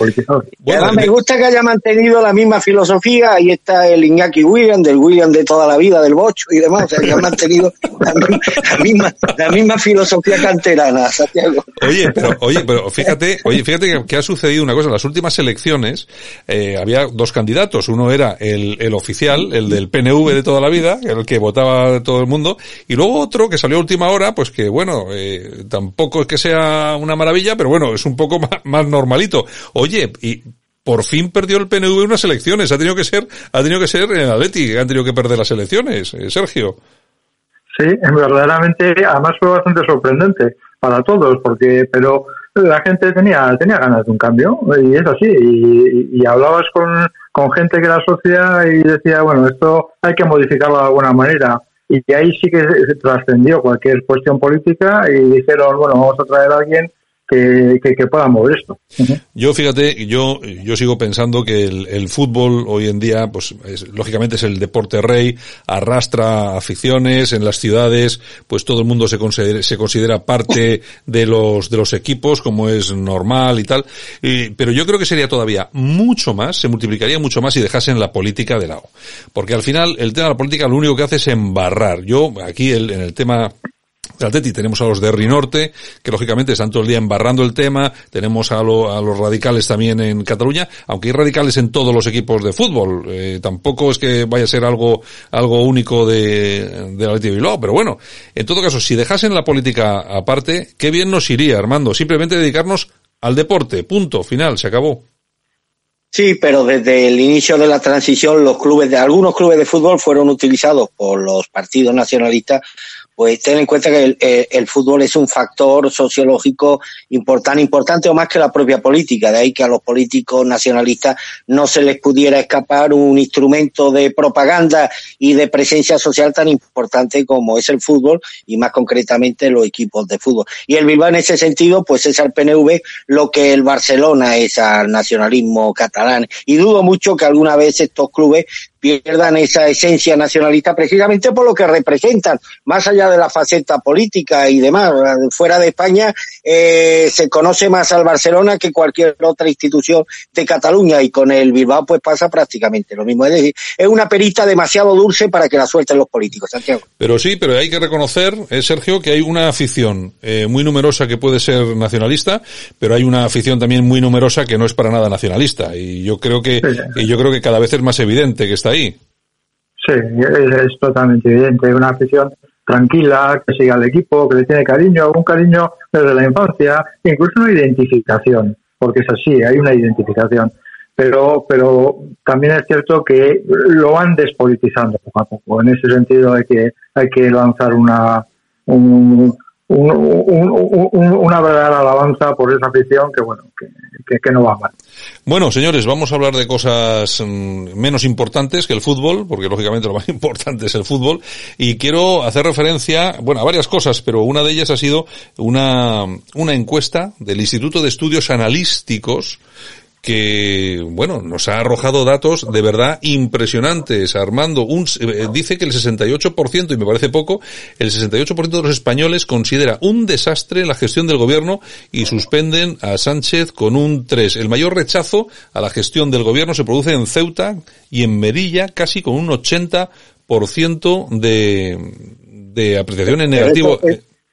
además me gusta que haya mantenido la misma filosofía. Ahí está el Iñaki William, del William de toda la vida, del Bocho y demás. O sea, que ha mantenido la, la, misma, la misma filosofía canterana, Santiago. Oye, pero, oye, pero fíjate, oye, fíjate que, que ha sucedido una cosa. En las últimas elecciones eh, había dos candidatos. Uno era el, el oficial, el del PNV de toda la vida, el que votaba todo el mundo. Y luego otro que salió a última hora, pues que bueno, eh, tampoco es que sea una maravilla, pero bueno, es un poco más, más normalito. Oye, y por fin perdió el PNV unas elecciones. Ha tenido que ser, ha tenido que ser en Atleti han tenido que perder las elecciones, eh, Sergio. Sí, verdaderamente, además fue bastante sorprendente para todos, porque, pero la gente tenía, tenía ganas de un cambio, y es así, y, y hablabas con, con gente que era socia y decía, bueno, esto hay que modificarlo de alguna manera. Y ahí sí que trascendió cualquier cuestión política y dijeron, bueno, vamos a traer a alguien que, que, que pueda mover esto. Uh -huh. Yo, fíjate, yo, yo sigo pensando que el, el fútbol hoy en día, pues, es, lógicamente es el deporte rey, arrastra aficiones en las ciudades, pues todo el mundo se considera, se considera parte de los, de los equipos, como es normal y tal, y, pero yo creo que sería todavía mucho más, se multiplicaría mucho más si dejasen la política de lado. Porque al final, el tema de la política lo único que hace es embarrar. Yo, aquí el, en el tema del Atleti tenemos a los de Rinorte, que lógicamente están todo el día embarrando el tema, tenemos a, lo, a los radicales también en Cataluña, aunque hay radicales en todos los equipos de fútbol, eh, tampoco es que vaya a ser algo, algo único de, de Atleti Bilbao, pero bueno, en todo caso, si dejasen la política aparte, qué bien nos iría, Armando, simplemente dedicarnos al deporte, punto, final, se acabó. Sí, pero desde el inicio de la transición, los clubes de algunos clubes de fútbol fueron utilizados por los partidos nacionalistas pues ten en cuenta que el, fútbol es un factor sociológico importante, importante o más que la propia política, de ahí que a los políticos nacionalistas no se les pudiera escapar un instrumento de propaganda y de presencia social tan importante como es el fútbol y más concretamente los equipos de fútbol. Y el Bilbao en ese sentido pues es al PNV lo que el Barcelona es al nacionalismo catalán y dudo mucho que alguna vez estos clubes pierdan esa esencia nacionalista precisamente por lo que representan, más allá de la faceta política y demás. Fuera de España eh, se conoce más al Barcelona que cualquier otra institución de Cataluña y con el Bilbao pues pasa prácticamente lo mismo. Es decir, es una perita demasiado dulce para que la suelten los políticos, Santiago. Pero sí, pero hay que reconocer, eh, Sergio, que hay una afición eh, muy numerosa que puede ser nacionalista, pero hay una afición también muy numerosa que no es para nada nacionalista. Y yo creo que, sí. y yo creo que cada vez es más evidente que está ahí. Sí, es, totalmente evidente. Una afición tranquila, que sigue al equipo, que le tiene cariño, un cariño desde la infancia, incluso una identificación, porque es así, hay una identificación. Pero, pero también es cierto que lo van despolitizando poco a poco. En ese sentido hay que, hay que lanzar una, un, un, un, una verdadera alabanza por esa afición que bueno que, que, que, no va mal. Bueno, señores, vamos a hablar de cosas mm, menos importantes que el fútbol, porque lógicamente lo más importante es el fútbol, y quiero hacer referencia, bueno, a varias cosas, pero una de ellas ha sido una, una encuesta del Instituto de Estudios Analísticos que, bueno, nos ha arrojado datos de verdad impresionantes. Armando, un, eh, dice que el 68%, y me parece poco, el 68% de los españoles considera un desastre la gestión del gobierno y suspenden a Sánchez con un 3. El mayor rechazo a la gestión del gobierno se produce en Ceuta y en Merilla, casi con un 80% de, de apreciación en negativo.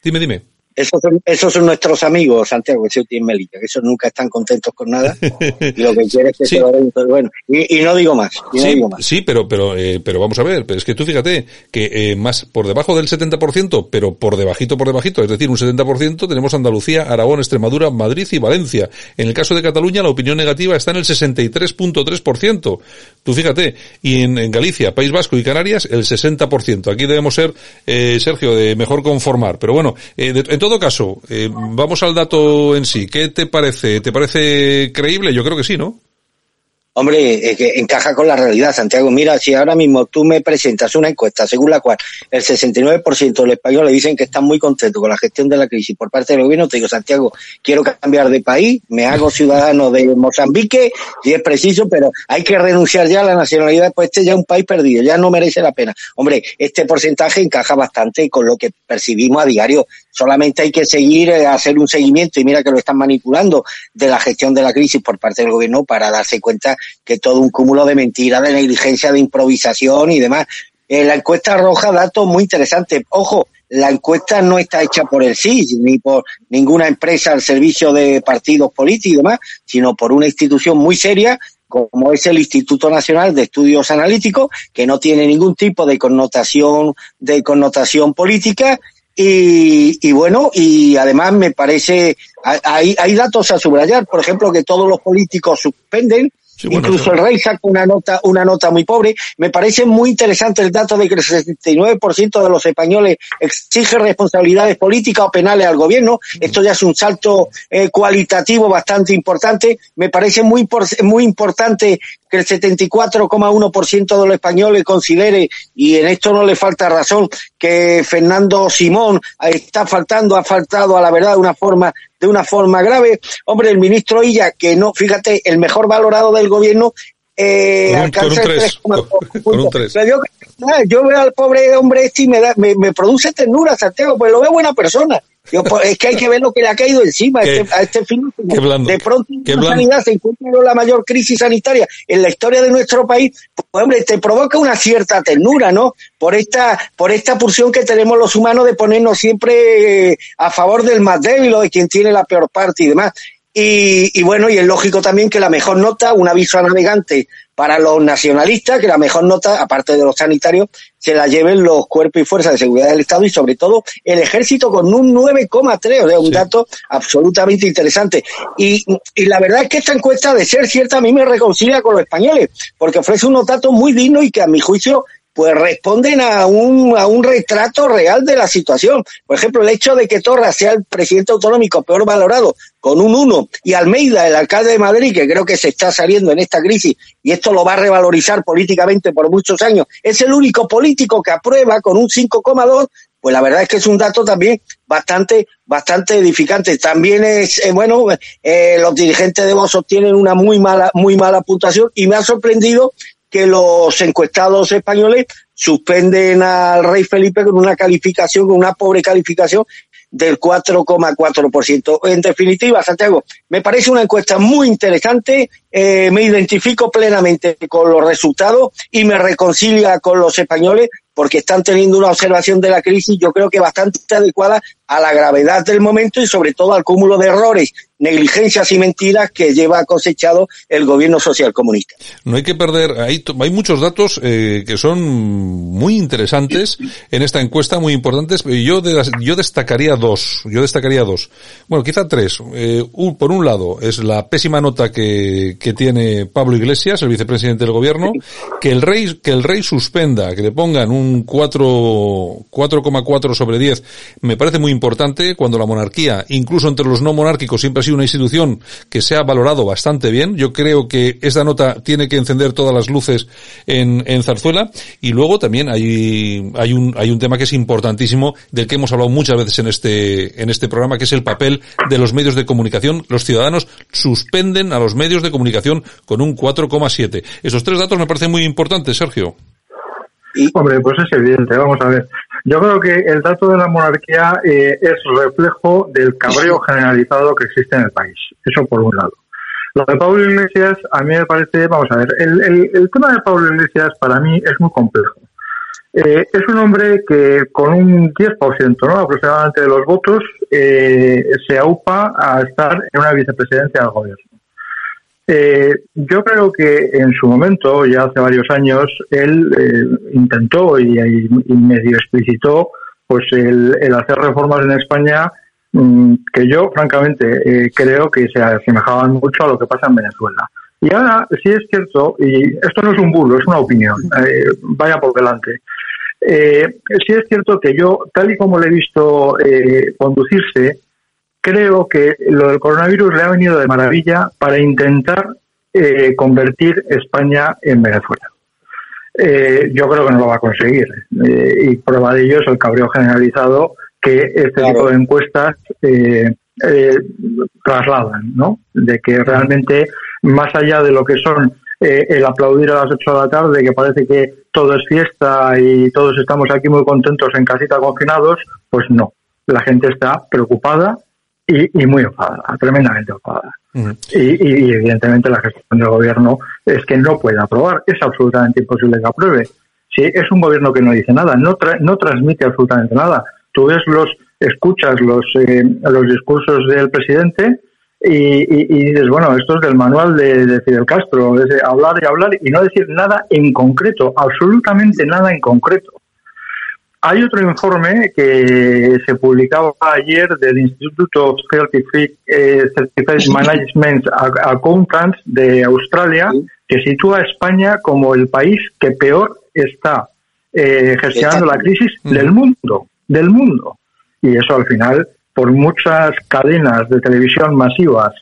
Dime, dime. Esos son, esos son nuestros amigos, Santiago, Ceuta y Melilla, que esos nunca están contentos con nada y lo que quieren es que Sí. se bueno. Y, y no digo más, y no Sí, digo más. sí, pero, pero, eh, pero vamos a ver, pero es que tú fíjate que eh, más por debajo del 70%, pero por debajito, por debajito, es decir, un 70% tenemos Andalucía, Aragón, Extremadura, Madrid y Valencia. En el caso de Cataluña, la opinión negativa está en el 63.3%. Tú fíjate, y en, en Galicia, País Vasco y Canarias, el 60%. Aquí debemos ser, eh, Sergio, de mejor conformar. Pero bueno, eh, de- en todo caso, eh, vamos al dato en sí. ¿Qué te parece? ¿Te parece creíble? Yo creo que sí, ¿no? Hombre, es que encaja con la realidad, Santiago. Mira, si ahora mismo tú me presentas una encuesta según la cual el 69% de los españoles dicen que están muy contentos con la gestión de la crisis por parte del gobierno, te digo, Santiago, quiero cambiar de país, me hago ciudadano de Mozambique, si es preciso, pero hay que renunciar ya a la nacionalidad, pues este ya es un país perdido, ya no merece la pena. Hombre, este porcentaje encaja bastante con lo que percibimos a diario. Solamente hay que seguir, eh, hacer un seguimiento, y mira que lo están manipulando, de la gestión de la crisis por parte del gobierno para darse cuenta que todo un cúmulo de mentiras, de negligencia, de improvisación y demás. Eh, la encuesta arroja datos muy interesantes. Ojo, la encuesta no está hecha por el CIS ni por ninguna empresa al servicio de partidos políticos y demás, sino por una institución muy seria como es el Instituto Nacional de Estudios Analíticos, que no tiene ningún tipo de connotación, de connotación política y, y bueno, y además me parece, hay, hay datos a subrayar, por ejemplo, que todos los políticos suspenden, bueno, incluso el rey saca una nota, una nota muy pobre. Me parece muy interesante el dato de que el 69% de los españoles exige responsabilidades políticas o penales al gobierno. Esto ya es un salto eh, cualitativo bastante importante. Me parece muy, muy importante que el 74,1% de los españoles considere, y en esto no le falta razón, que Fernando Simón está faltando, ha faltado a la verdad de una forma, de una forma grave. Hombre, el ministro Illa, que no, fíjate, el mejor valorado del gobierno, eh, Con alcanza con un el tres, 3,4 con un tres. Pero yo, ah, yo veo al pobre hombre este y me, da, me, me produce ternura, Santiago, pues lo veo buena persona. Yo, pues, es que hay que ver lo que le ha caído encima a Qué- este, a este fin. De pronto qué la sanidad se encuentra la mayor crisis sanitaria en la historia de nuestro país. Pues, hombre, te provoca una cierta ternura, ¿no? Por esta, por esta pulsión que tenemos los humanos de ponernos siempre eh, a favor del más débil o de quien tiene la peor parte y demás. Y, y bueno, y es lógico también que la mejor nota, un aviso a navegante para los nacionalistas, que la mejor nota, aparte de los sanitarios, se la lleven los cuerpos y fuerzas de seguridad del Estado y sobre todo el ejército con un 9,3, o sea, un dato absolutamente interesante. Y, y la verdad es que esta encuesta, de ser cierta, a mí me reconcilia con los españoles, porque ofrece unos datos muy dignos y que a mi juicio pues responden a un, a un retrato real de la situación. Por ejemplo, el hecho de que Torra sea el presidente autonómico peor valorado con un 1 y Almeida, el alcalde de Madrid, que creo que se está saliendo en esta crisis y esto lo va a revalorizar políticamente por muchos años, es el único político que aprueba con un 5,2 pues la verdad es que es un dato también bastante bastante edificante. También es eh, bueno, eh, los dirigentes de Vox obtienen una muy mala muy mala puntuación y me ha sorprendido que los encuestados españoles suspenden al rey Felipe con una calificación, con una pobre calificación del 4,4%. En definitiva, Santiago, me parece una encuesta muy interesante, eh, me identifico plenamente con los resultados y me reconcilia con los españoles porque están teniendo una observación de la crisis, yo creo que bastante adecuada a la gravedad del momento y sobre todo al cúmulo de errores, negligencias y mentiras que lleva cosechado el gobierno social comunista. No hay que perder, hay, hay muchos datos eh, que son muy interesantes en esta encuesta, muy importantes, yo, de las- yo destacaría dos, yo destacaría dos. Bueno, quizá tres. Eh, un- por un lado, es la pésima nota que, que tiene Pablo Iglesias, el vicepresidente del gobierno, que el rey, que el rey suspenda, que le pongan un 4, 4,4 sobre 10, me parece muy importante cuando la monarquía, incluso entre los no monárquicos, siempre ha sido una institución que se ha valorado bastante bien. Yo creo que esta nota tiene que encender todas las luces en, en Zarzuela. Y luego también hay, hay un, hay un tema que es importantísimo, del que hemos hablado muchas veces en este, en este programa, que es el papel de los medios de comunicación. Los ciudadanos suspenden a los medios de comunicación con un 4,7. Esos tres datos me parecen muy importantes, Sergio. Hombre, pues es evidente, vamos a ver. Yo creo que el dato de la monarquía eh, es reflejo del cabreo generalizado que existe en el país. Eso por un lado. Lo de Pablo Iglesias, a mí me parece, vamos a ver, el, tema de Pablo Iglesias para mí es muy complejo. Eh, es un hombre que con un 10% ¿no? aproximadamente de los votos eh, se aupa a estar en una vicepresidencia del gobierno. Eh, yo creo que en su momento, ya hace varios años, él eh, intentó y, y, medio explicitó pues el, el, hacer reformas en España mmm, que yo, francamente, eh, creo que se asemejaban mucho a lo que pasa en Venezuela. Y ahora sí es cierto, y esto no es un burlo, es una opinión, eh, vaya por delante. Eh, sí es cierto que yo, tal y como le he visto conducirse, creo que lo del coronavirus le ha venido de maravilla para intentar eh, convertir España en Venezuela. Eh, yo creo que no lo va a conseguir. Eh, y prueba de ello es el cabreo generalizado que este claro. tipo de encuestas eh, trasladan, ¿no? De que realmente, más allá de lo que son el aplaudir a las 8 de la tarde, que parece que todo es fiesta y todos estamos aquí muy contentos en casita confinados, pues no. La gente está preocupada y, y muy enfadada, tremendamente enfadada. Uh -huh. y, y, evidentemente la gestión del gobierno es que no puede aprobar, es absolutamente imposible que apruebe. Si es un gobierno que no dice nada, no, tra no transmite absolutamente nada. Tú ves los, escuchas los, eh, los discursos del presidente y, y, y, dices, bueno, esto es del manual de, de Fidel Castro, es de hablar y hablar y no decir nada en concreto, absolutamente nada en concreto. Hay otro informe que se publicaba ayer del Instituto of Certified, eh, Certified Management Accountants de Australia que sitúa a España como el país que peor está eh, gestionando la crisis del mundo, del mundo. Y eso al final, por muchas cadenas de televisión masivas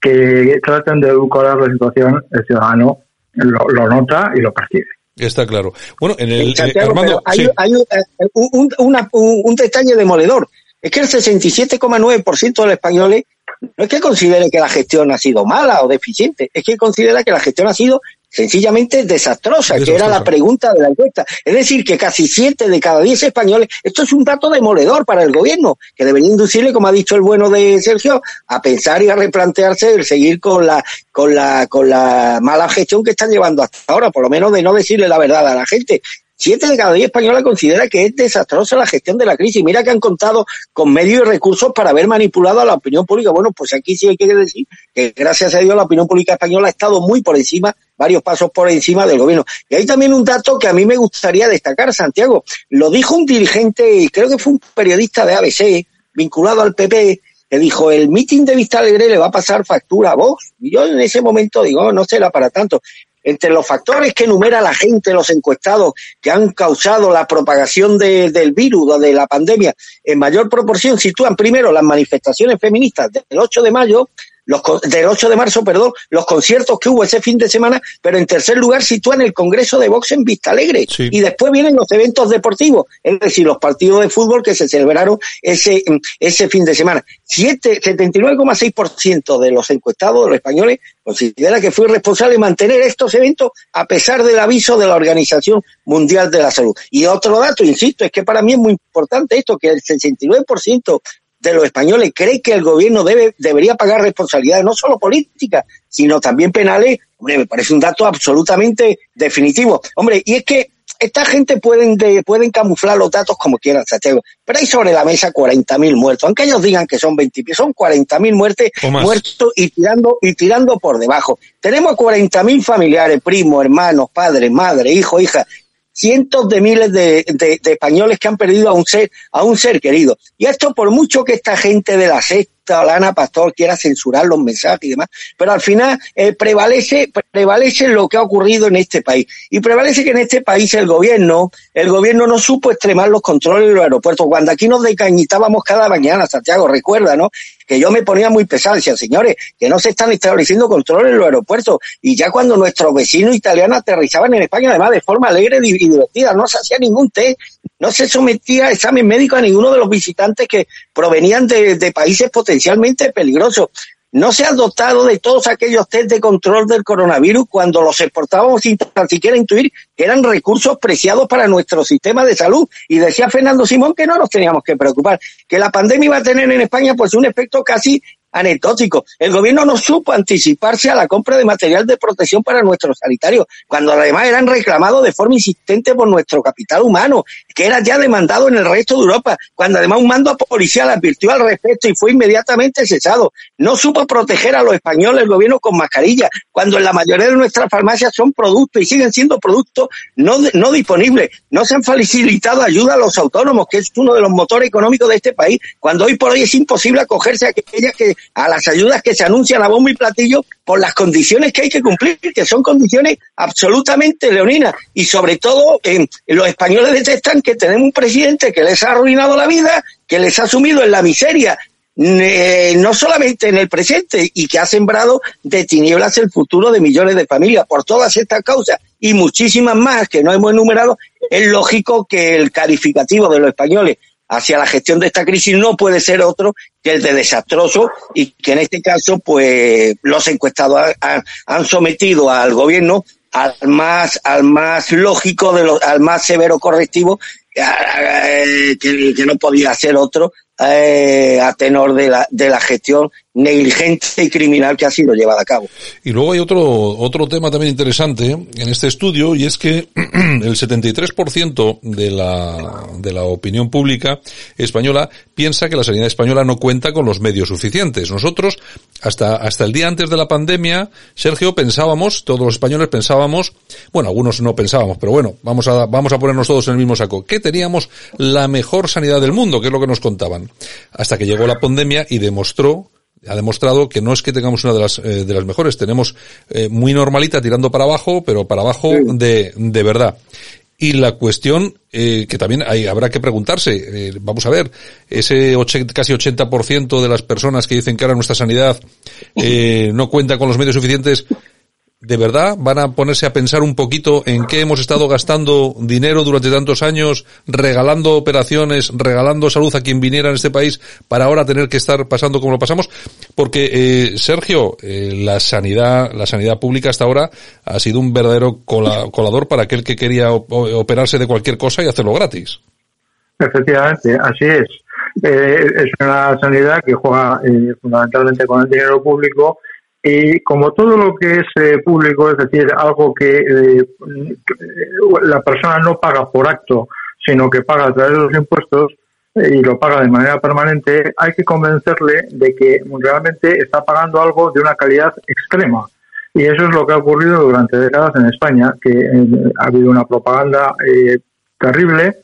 que traten de edulcorar la situación, el ciudadano lo, lo nota y lo percibe. Está claro. Bueno, en el. Santiago, eh, Armando, hay, sí. hay un, un, una, un, un, detalle demoledor. Es que el 67,9% de los españoles no es que considere que la gestión ha sido mala o deficiente, es que considera que la gestión ha sido sencillamente desastrosa, desastrosa, que era la pregunta de la encuesta. Es decir, que casi siete de cada diez españoles, esto es un dato demoledor para el gobierno, que debería inducirle, como ha dicho el bueno de Sergio, a pensar y a replantearse el seguir con la, con la, con la mala gestión que están llevando hasta ahora, por lo menos de no decirle la verdad a la gente. Siete de cada diez españoles considera que es desastrosa la gestión de la crisis. Mira que han contado con medios y recursos para haber manipulado a la opinión pública. Bueno, pues aquí sí hay que decir que gracias a Dios la opinión pública española ha estado muy por encima, varios pasos por encima del gobierno. Y hay también un dato que a mí me gustaría destacar, Santiago. Lo dijo un dirigente, creo que fue un periodista de ABC, vinculado al PP, que dijo, el mitin de Vista Alegre le va a pasar factura a vos. Y yo en ese momento digo, no será para tanto entre los factores que enumera la gente, los encuestados, que han causado la propagación de, del virus o de la pandemia, en mayor proporción sitúan primero las manifestaciones feministas del 8 de mayo, los, del 8 de marzo, perdón, los conciertos que hubo ese fin de semana, pero en tercer lugar sitúan el Congreso de Vox en Vista Alegre. Sí. Y después vienen los eventos deportivos, es decir, los partidos de fútbol que se celebraron ese, ese fin de semana. 79,6% de los encuestados, los españoles, considera que fue responsable de mantener estos eventos a pesar del aviso de la Organización Mundial de la Salud. Y otro dato, insisto, es que para mí es muy importante esto, que el 69% de los españoles cree que el gobierno debe, debería pagar responsabilidades no solo políticas, sino también penales, hombre, me parece un dato absolutamente definitivo. Hombre, y es que esta gente pueden, de, pueden camuflar los datos como quieran, Santiago, pero hay sobre la mesa 40.000 muertos, aunque ellos digan que son 20, son 40.000 muertes, muertos y tirando, y tirando por debajo. Tenemos 40.000 familiares, primos, hermanos, padres, madre, hijo, hija, cientos de miles de, de, de, españoles que han perdido a un ser, a un ser querido. Y esto por mucho que esta gente de la sexta o la Ana Pastor quiera censurar los mensajes y demás, pero al final eh, prevalece, prevalece lo que ha ocurrido en este país. Y prevalece que en este país el gobierno, el gobierno no supo extremar los controles en los aeropuertos. Cuando aquí nos decañitábamos cada mañana, Santiago, recuerda, ¿no? que yo me ponía muy pesado, decía, señores, que no se están estableciendo controles en los aeropuertos. Y ya cuando nuestros vecinos italianos aterrizaban en España, además de forma alegre y divertida, no se hacía ningún test, no se sometía a examen médico a ninguno de los visitantes que provenían de, países potencialmente peligrosos no se ha dotado de todos aquellos test de control del coronavirus cuando los exportábamos sin tan siquiera intuir que eran recursos preciados para nuestro sistema de salud. Y decía Fernando Simón que no nos teníamos que preocupar, que la pandemia iba a tener en España pues un efecto casi anecdótico. El gobierno no supo anticiparse a la compra de material de protección para nuestros sanitarios, cuando además eran reclamados de forma insistente por nuestro capital humano, que era ya demandado en el resto de Europa, cuando además un mando policial advirtió al respecto y fue inmediatamente cesado. No supo proteger a los españoles el gobierno con mascarilla, cuando en la mayoría de nuestras farmacias son productos y siguen siendo productos no, no disponibles. No se han facilitado ayuda a los autónomos, que es uno de los motores económicos de este país, cuando hoy por hoy es imposible acogerse a aquellas que, a las ayudas que se anuncian a bombo y platillo por las condiciones que hay que cumplir, que son condiciones absolutamente leoninas. Y sobre todo, los españoles detestan que tenemos un presidente que les ha arruinado la vida, que les ha sumido en la miseria, eh, no solamente en el presente, y que ha sembrado de tinieblas el futuro de millones de familias. Por todas estas causas y muchísimas más que no hemos enumerado, es lógico que el calificativo de los españoles hacia la gestión de esta crisis no puede ser otro que el de desastroso y que en este caso pues los encuestados han, sometido al gobierno al más al más lógico de los, al más severo correctivo eh, que, no podía ser otro eh, a tenor de la, de la gestión negligente y criminal que ha sido llevada a cabo. Y luego hay otro, otro tema también interesante en este estudio y es que el 73% de la, de la opinión pública española piensa que la sanidad española no cuenta con los medios suficientes. Nosotros, hasta, hasta el día antes de la pandemia, Sergio, pensábamos, todos los españoles pensábamos, bueno, algunos no pensábamos, pero bueno, vamos a, vamos a ponernos todos en el mismo saco, que teníamos la mejor sanidad del mundo, que es lo que nos contaban. Hasta que llegó la pandemia y demostró ha demostrado que no es que tengamos una de las, eh, de las mejores, tenemos eh, muy normalita tirando para abajo, pero para abajo de, de verdad. Y la cuestión eh, que también hay, habrá que preguntarse, vamos a ver, ese casi 80% de las personas que dicen que ahora nuestra sanidad no cuenta con los medios suficientes, ¿De verdad van a ponerse a pensar un poquito en qué hemos estado gastando dinero durante tantos años, regalando operaciones, regalando salud a quien viniera en este país para ahora tener que estar pasando como lo pasamos? Porque, eh, Sergio, eh, la sanidad, la sanidad pública hasta ahora ha sido un verdadero colador para aquel que quería operarse de cualquier cosa y hacerlo gratis. Efectivamente, así es. Eh, es una sanidad que juega eh, fundamentalmente con el dinero público y como todo lo que es eh, público, es decir, algo que eh, la persona no paga por acto, sino que paga a través de los impuestos eh, y lo paga de manera permanente, hay que convencerle de que realmente está pagando algo de una calidad extrema. Y eso es lo que ha ocurrido durante décadas en España, que ha habido una propaganda terrible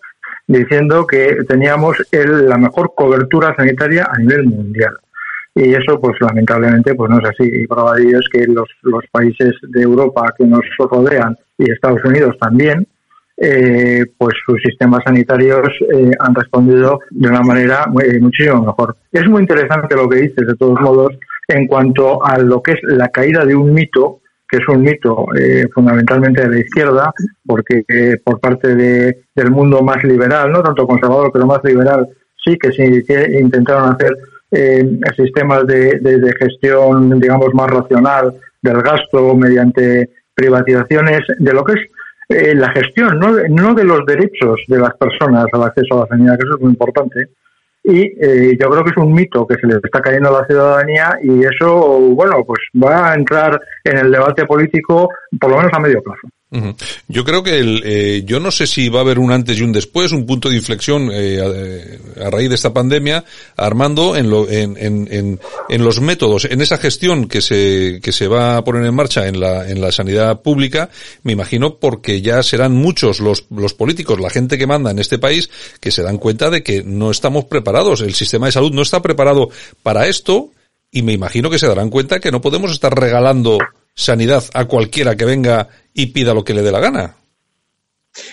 diciendo que teníamos el, la mejor cobertura sanitaria a nivel mundial y eso pues lamentablemente pues no es así y prueba es que los, los países de Europa que nos rodean y Estados Unidos también eh, pues sus sistemas sanitarios eh, han respondido de una manera muchísimo mejor. Es muy interesante lo que dices, de todos modos, en cuanto a lo que es la caída de un mito, que es un mito eh, fundamentalmente de la izquierda, porque por parte de, del mundo más liberal, no tanto conservador, pero más liberal, sí que sí que intentaron hacer eh, sistemas de, de, gestión, digamos, más racional del gasto mediante privatizaciones, de lo que es eh, la gestión, no no de los derechos de las personas al acceso a la sanidad, que eso es muy importante. Y eh, yo creo que es un mito que se le está cayendo a la ciudadanía y eso, bueno, pues va a entrar en el debate político por lo menos a medio plazo. Yo creo que el, eh, yo no sé si va a haber un antes y un después, un punto de inflexión eh, a, raíz de esta pandemia, Armando, en, lo, en, en, en, los métodos, en esa gestión que se, que se va a poner en marcha en la, en la sanidad pública, me imagino porque ya serán muchos los, los políticos, la gente que manda en este país, que se dan cuenta de que no estamos preparados, el sistema de salud no está preparado para esto, y me imagino que se darán cuenta que no podemos estar regalando sanidad a cualquiera que venga y pida lo que le dé la gana.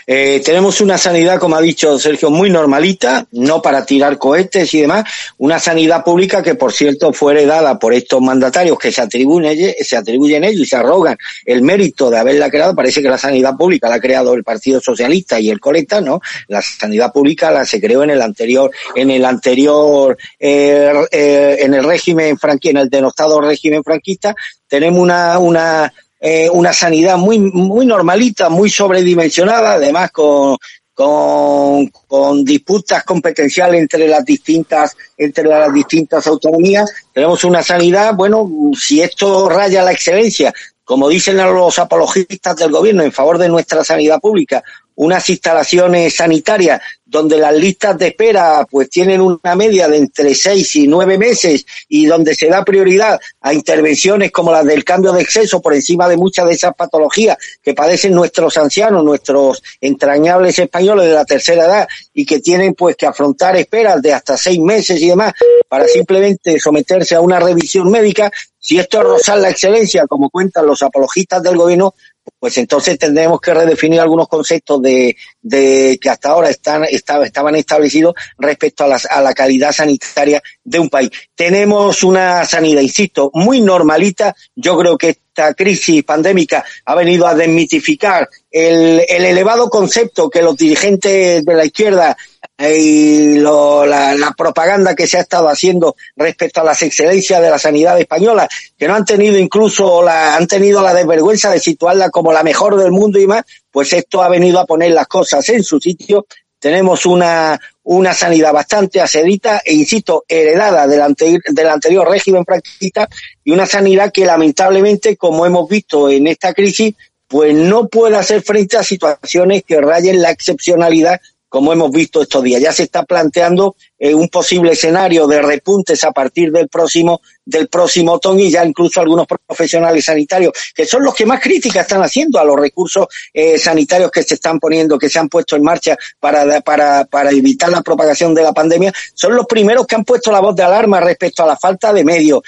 Eh, tenemos una sanidad, como ha dicho Sergio, muy normalita, no para tirar cohetes y demás, una sanidad pública que, por cierto, fue heredada por estos mandatarios que se atribuyen, se atribuyen ellos y se arrogan el mérito de haberla creado. Parece que la sanidad pública la ha creado el Partido Socialista y el Colecta, ¿no? La sanidad pública la se creó en el anterior, en el anterior, eh, eh, en el régimen franquista, en el denostado régimen franquista. Tenemos una, una eh, una sanidad muy, muy normalita, muy sobredimensionada, además con, con, con disputas competenciales entre las distintas entre las distintas autonomías. Tenemos una sanidad, bueno, si esto raya la excelencia, como dicen los apologistas del gobierno en favor de nuestra sanidad pública, unas instalaciones sanitarias donde las listas de espera pues tienen una media de entre seis y nueve meses y donde se da prioridad a intervenciones como las del cambio de exceso por encima de muchas de esas patologías que padecen nuestros ancianos, nuestros entrañables españoles de la tercera edad y que tienen pues que afrontar esperas de hasta seis meses y demás para simplemente someterse a una revisión médica, si esto es rozar la excelencia, como cuentan los apologistas del gobierno, pues entonces tendremos que redefinir algunos conceptos de, de que hasta ahora están, estaban establecidos respecto a, a la calidad sanitaria de un país. Tenemos una sanidad, insisto, muy normalita. Yo creo que esta crisis pandémica ha venido a desmitificar el, el elevado concepto que los dirigentes de la izquierda y lo, la, propaganda que se ha estado haciendo respecto a las excelencias de la sanidad española, que no han tenido incluso la, han tenido la desvergüenza de situarla como la mejor del mundo y más, pues esto ha venido a poner las cosas en su sitio. Tenemos una, una sanidad bastante asedita e, insisto, heredada del, ante, del anterior régimen franquista y una sanidad que lamentablemente, como hemos visto en esta crisis, pues no puede hacer frente a situaciones que rayen la excepcionalidad como hemos visto estos días. Ya se está planteando eh, un posible escenario de repuntes a partir del próximo del próximo otoño y ya incluso algunos profesionales sanitarios que son los que más crítica están haciendo a los recursos eh, sanitarios que se están poniendo, que se han puesto en marcha para, para, para evitar la propagación de la pandemia, son los primeros que han puesto la voz de alarma respecto a la falta de medios,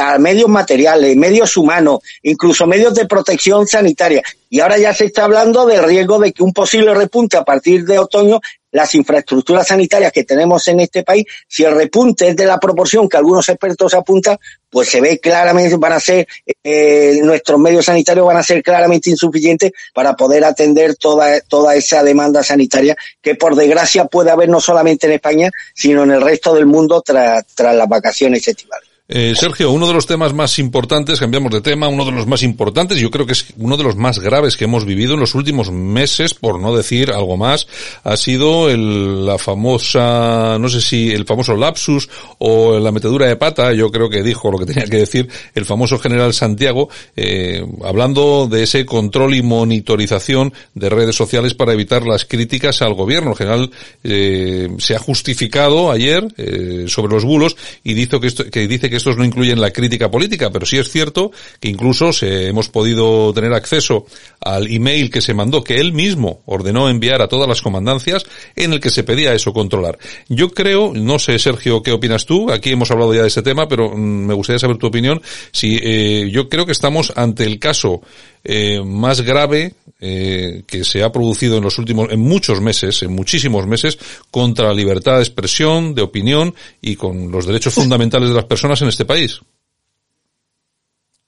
a medios materiales, medios humanos, incluso medios de protección sanitaria. Y ahora ya se está hablando del riesgo de que un posible repunte a partir de otoño las infraestructuras sanitarias que tenemos en este país, si el repunte es de la proporción que algunos expertos apuntan, pues se ve claramente, van a ser, eh, nuestros medios sanitarios van a ser claramente insuficientes para poder atender toda, toda esa demanda sanitaria que por desgracia puede haber no solamente en España, sino en el resto del mundo tras, tras las vacaciones estivales. Eh, Sergio, uno de los temas más importantes, cambiamos de tema, uno de los más importantes, yo creo que es uno de los más graves que hemos vivido en los últimos meses, por no decir algo más, ha sido el, la famosa, no sé si el famoso lapsus o la metedura de pata, yo creo que dijo lo que tenía que decir el famoso general Santiago, eh, hablando de ese control y monitorización de redes sociales para evitar las críticas al gobierno. El general eh, se ha justificado ayer eh, sobre los bulos y dice que, esto, que dice que estos no incluyen la crítica política, pero sí es cierto que incluso se, hemos podido tener acceso al email que se mandó, que él mismo ordenó enviar a todas las comandancias, en el que se pedía eso, controlar. Yo creo, no sé Sergio, ¿qué opinas tú? Aquí hemos hablado ya de ese tema, pero mm, me gustaría saber tu opinión. Si eh, yo creo que estamos ante el caso eh, más grave eh, que se ha producido en los últimos, en muchos meses, en muchísimos meses, contra la libertad de expresión, de opinión y con los derechos fundamentales de las personas en este país.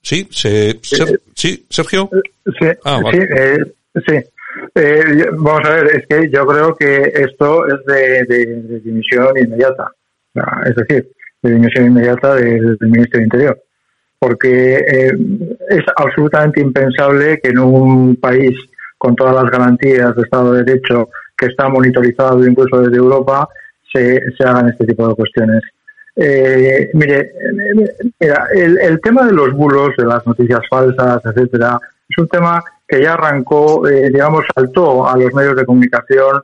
¿Sí? Se, ser, ¿Sí, Sergio? Sí, ah, vale. sí, eh, sí. Eh, vamos a ver, es que yo creo que esto es de, de, de dimisión inmediata. Es decir, de dimisión inmediata del, del Ministerio de Interior porque eh, es absolutamente impensable que en un país con todas las garantías de Estado de Derecho que está monitorizado incluso desde Europa se, se hagan este tipo de cuestiones. Eh, mire, mira, el, el, tema de los bulos, de las noticias falsas, etcétera, es un tema que ya arrancó, eh, digamos, saltó a los medios de comunicación.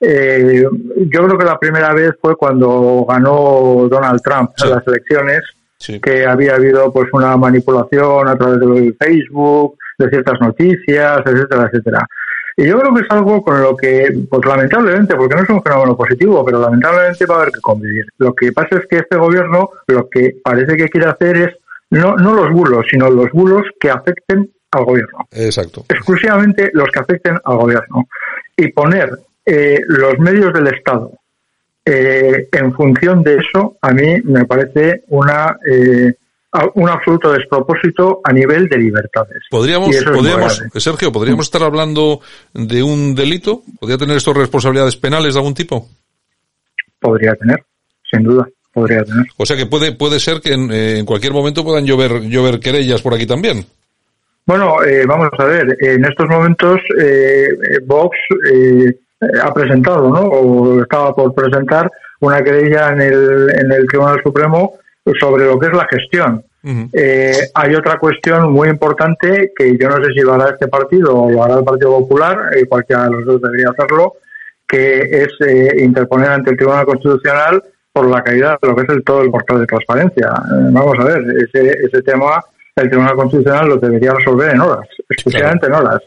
Eh, yo creo que la primera vez fue cuando ganó Donald Trump sí. las elecciones sí. que había habido pues una manipulación a través de Facebook, de ciertas noticias, etcétera, etcétera. Y yo creo que es algo con lo que, pues lamentablemente, porque no es un fenómeno positivo, pero lamentablemente va a haber que convivir. Lo que pasa es que este gobierno lo que parece que quiere hacer es no, no los bulos, sino los bulos que afecten al gobierno. Exacto. Exclusivamente los que afecten al gobierno. Y poner eh, los medios del Estado eh, en función de eso, a mí me parece una eh, un absoluto despropósito a nivel de libertades. Podríamos, podríamos Sergio, ¿podríamos estar hablando de un delito? ¿Podría tener esto responsabilidades penales de algún tipo? Podría tener, sin duda. Podría tener. O sea que puede, puede ser que en, eh, en cualquier momento puedan llover, llover querellas por aquí también. Bueno, eh, vamos a ver, en estos momentos eh, Vox eh, ha presentado, ¿no? O estaba por presentar una querella en el, en el Tribunal Supremo sobre lo que es la gestión. Eh, hay otra cuestión muy importante que yo no sé si lo hará este partido o lo hará el Partido Popular, eh, cualquiera de los dos debería hacerlo, que es eh, interponer ante el Tribunal Constitucional por la caída de lo que es el todo el portal de transparencia. vamos a ver, ese, ese tema el Tribunal Constitucional lo debería resolver en horas, exclusivamente en horas.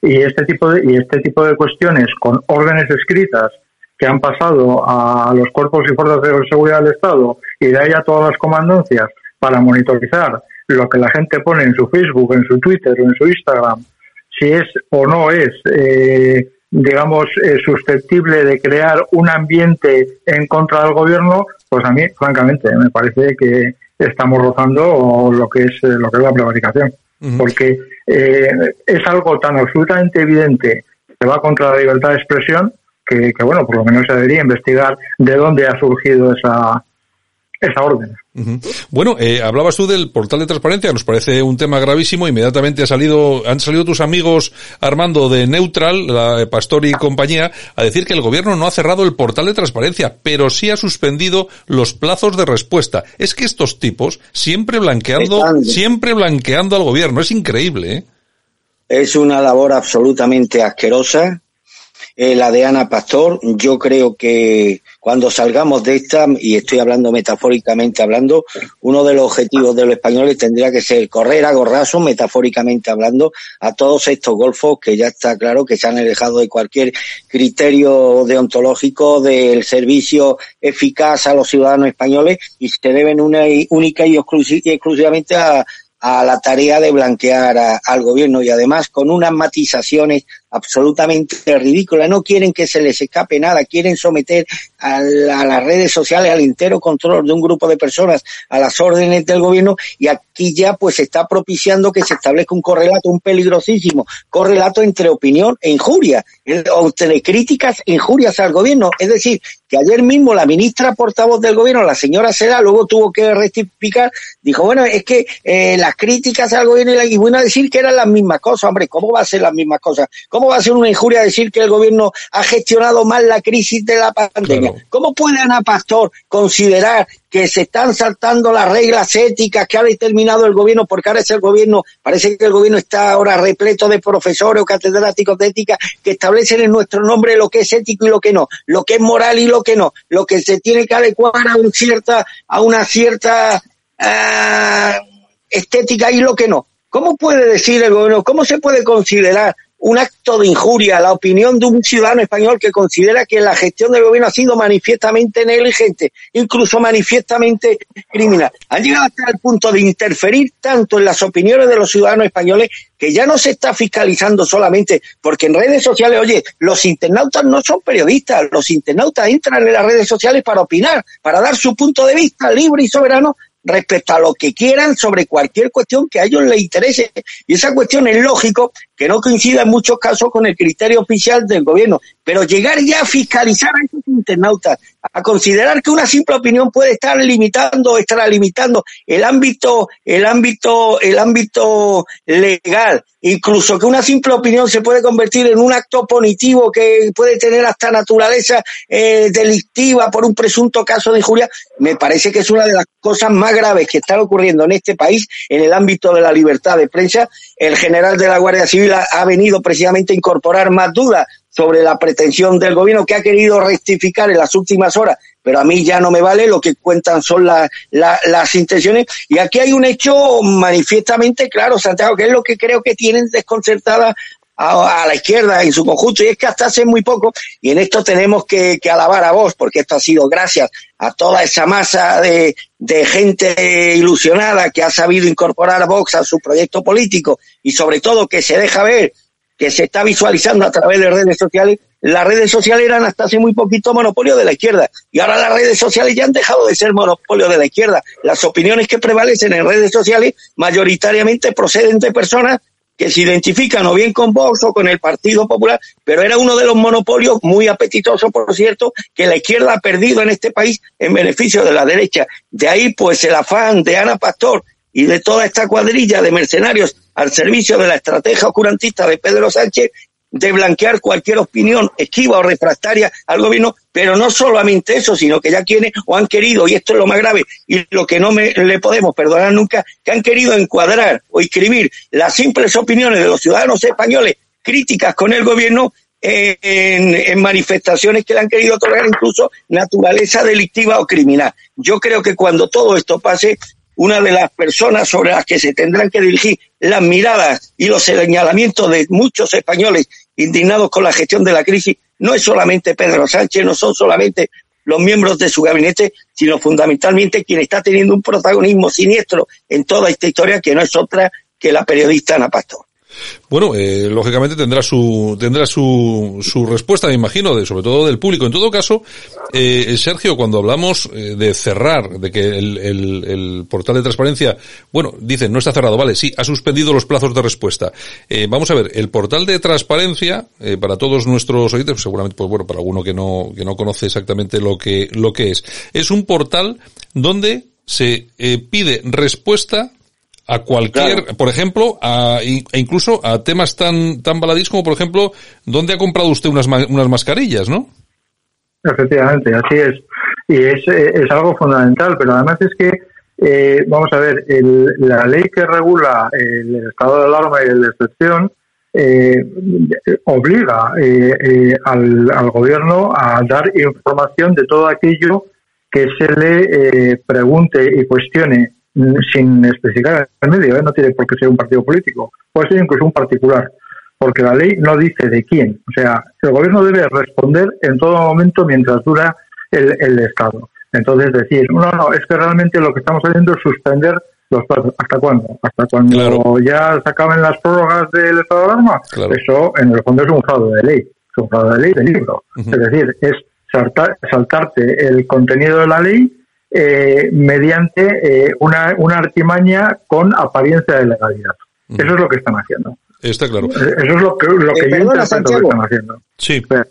Y este tipo de y este tipo de cuestiones con órdenes escritas que han pasado a los cuerpos y fuerzas de seguridad del Estado y de ahí a todas las comandancias para monitorizar lo que la gente pone en su Facebook, en su Twitter o en su Instagram, si es o no es, eh, digamos, eh, susceptible de crear un ambiente en contra del gobierno, pues a mí, francamente, me parece que estamos rozando lo que es lo que es la prevaricación, porque eh, es algo tan absolutamente evidente que va contra la libertad de expresión que, bueno, por lo menos se debería investigar de dónde ha surgido esa, esa orden. Bueno, eh, hablabas tú del portal de transparencia, nos parece un tema gravísimo. Inmediatamente ha salido, han salido tus amigos Armando de Neutral, la, Pastor y compañía, a decir que el gobierno no ha cerrado el portal de transparencia, pero sí ha suspendido los plazos de respuesta. Es que estos tipos siempre blanqueando, siempre blanqueando al gobierno, es increíble. ¿eh? Es una labor absolutamente asquerosa eh, la de Ana Pastor. Yo creo que cuando salgamos de esta, y estoy hablando metafóricamente hablando, uno de los objetivos de los españoles tendría que ser correr a gorrazo, metafóricamente hablando, a todos estos golfos que ya está claro que se han alejado de cualquier criterio deontológico del servicio eficaz a los ciudadanos españoles y se deben una única y exclusivamente a, a la tarea de blanquear al gobierno y además con unas matizaciones absolutamente ridículas. No quieren que se les escape nada, quieren someter a, las redes sociales al entero control de un grupo de personas a las órdenes del gobierno y aquí ya pues se está propiciando que se establezca un correlato, un peligrosísimo correlato entre opinión e injuria, entre críticas e injurias al gobierno. Es decir, que ayer mismo la ministra portavoz del gobierno, la señora Seda, luego tuvo que rectificar, dijo, bueno, es que eh, las críticas al gobierno y, bueno a decir que eran las mismas cosas, hombre, ¿cómo va a ser las mismas cosas? ¿Cómo va a ser una injuria decir que el gobierno ha gestionado mal la crisis de la pandemia? ¿Cómo puede Ana Pastor considerar que se están saltando las reglas éticas que ha determinado el gobierno, porque ahora es el gobierno, parece que el gobierno está ahora repleto de profesores o catedráticos de ética que establecen en nuestro nombre lo que es ético y lo que no, lo que es moral y lo que no, lo que se tiene que adecuar a, un cierta, a una cierta uh, estética y lo que no. ¿Cómo puede decir el gobierno, cómo se puede considerar un acto de injuria a la opinión de un ciudadano español que considera que la gestión del gobierno ha sido manifiestamente negligente, incluso manifiestamente criminal. Han llegado hasta el punto de interferir tanto en las opiniones de los ciudadanos españoles que ya no se está fiscalizando solamente porque en redes sociales, oye, los internautas no son periodistas, los internautas entran en las redes sociales para opinar, para dar su punto de vista libre y soberano respecto a lo que quieran sobre cualquier cuestión que a ellos les interese. Y esa cuestión es lógico que no coincida en muchos casos con el criterio oficial del gobierno. Pero llegar ya a fiscalizar a esos internautas, a considerar que una simple opinión puede estar limitando, estará limitando el ámbito, el ámbito, el ámbito legal, incluso que una simple opinión se puede convertir en un acto punitivo que puede tener hasta naturaleza eh, delictiva por un presunto caso de injuria, me parece que es una de las cosas más graves que están ocurriendo en este país en el ámbito de la libertad de prensa. El general de la Guardia Civil ha, venido precisamente a incorporar más dudas sobre la pretensión del gobierno que ha querido rectificar en las últimas horas, pero a mí ya no me vale, lo que cuentan son las intenciones. Y aquí hay un hecho manifiestamente claro, Santiago, que es lo que creo que tienen desconcertada a, la izquierda en su conjunto, y es que hasta hace muy poco, y en esto tenemos que, alabar a vos, porque esto ha sido gracias a toda esa masa de, de gente ilusionada que ha sabido incorporar a Vox a su proyecto político y sobre todo que se deja ver que se está visualizando a través de redes sociales, las redes sociales eran hasta hace muy poquito monopolio de la izquierda y ahora las redes sociales ya han dejado de ser monopolio de la izquierda. Las opiniones que prevalecen en redes sociales mayoritariamente proceden de personas que se identifican o bien con Vox o con el Partido Popular, pero era uno de los monopolios muy apetitosos, por cierto, que la izquierda ha perdido en este país en beneficio de la derecha. De ahí, pues, el afán de Ana Pastor y de toda esta cuadrilla de mercenarios al servicio de la estrategia oscurantista de Pedro Sánchez de blanquear cualquier opinión esquiva o refractaria al gobierno, pero no solamente eso, sino que ya quienes o han querido, y esto es lo más grave, y lo que no me, le podemos perdonar nunca, que han querido encuadrar o escribir las simples opiniones de los ciudadanos españoles críticas con el gobierno en, manifestaciones que le han querido otorgar incluso naturaleza delictiva o criminal. Yo creo que cuando todo esto pase, una de las personas sobre las que se tendrán que dirigir las miradas y los señalamientos de muchos españoles indignados con la gestión de la crisis no es solamente Pedro Sánchez, no son solamente los miembros de su gabinete, sino fundamentalmente quien está teniendo un protagonismo siniestro en toda esta historia que no es otra que la periodista Ana Pastor. Bueno, eh, lógicamente tendrá su tendrá su, su respuesta, me imagino, de, sobre todo del público. En todo caso, eh, Sergio, cuando hablamos eh, de cerrar, de que el, el, el, portal de transparencia, bueno, dicen no está cerrado, vale, sí, ha suspendido los plazos de respuesta. Eh, vamos a ver, el portal de transparencia eh, para todos nuestros oyentes, seguramente, pues bueno, para alguno que no que no conoce exactamente lo que lo que es, es un portal donde se pide respuesta a cualquier, por ejemplo, a, e incluso a temas tan tan baladís como, por ejemplo, ¿dónde ha comprado usted unas, unas mascarillas, no? Efectivamente, así es. Y es, es algo fundamental, pero además es que, eh, vamos a ver, el, la ley que regula el estado de alarma y de excepción eh, obliga eh, eh, al, al, gobierno a dar información de todo aquello que se le eh, pregunte y cuestione sin especificar el medio, ¿eh? no tiene por qué ser un partido político, puede ser incluso un particular, porque la ley no dice de quién. O sea, el gobierno debe responder en todo momento mientras dura el, el Estado. Entonces decir, no, no, es que realmente lo que estamos haciendo es suspender los plazos. ¿Hasta cuándo? ¿Hasta cuando claro. ya se acaben las prórrogas del estado de alarma? Claro. Eso en el fondo es un fraude de ley, es un fraude de ley de libro. Uh -huh. Es decir, es saltar, saltarte el contenido de la ley eh, mediante eh, una, una, artimaña con apariencia de legalidad. Eso es lo que están haciendo. Está claro. Eso es lo que, lo que eh, yo interpreto que están haciendo. Sí. Pero,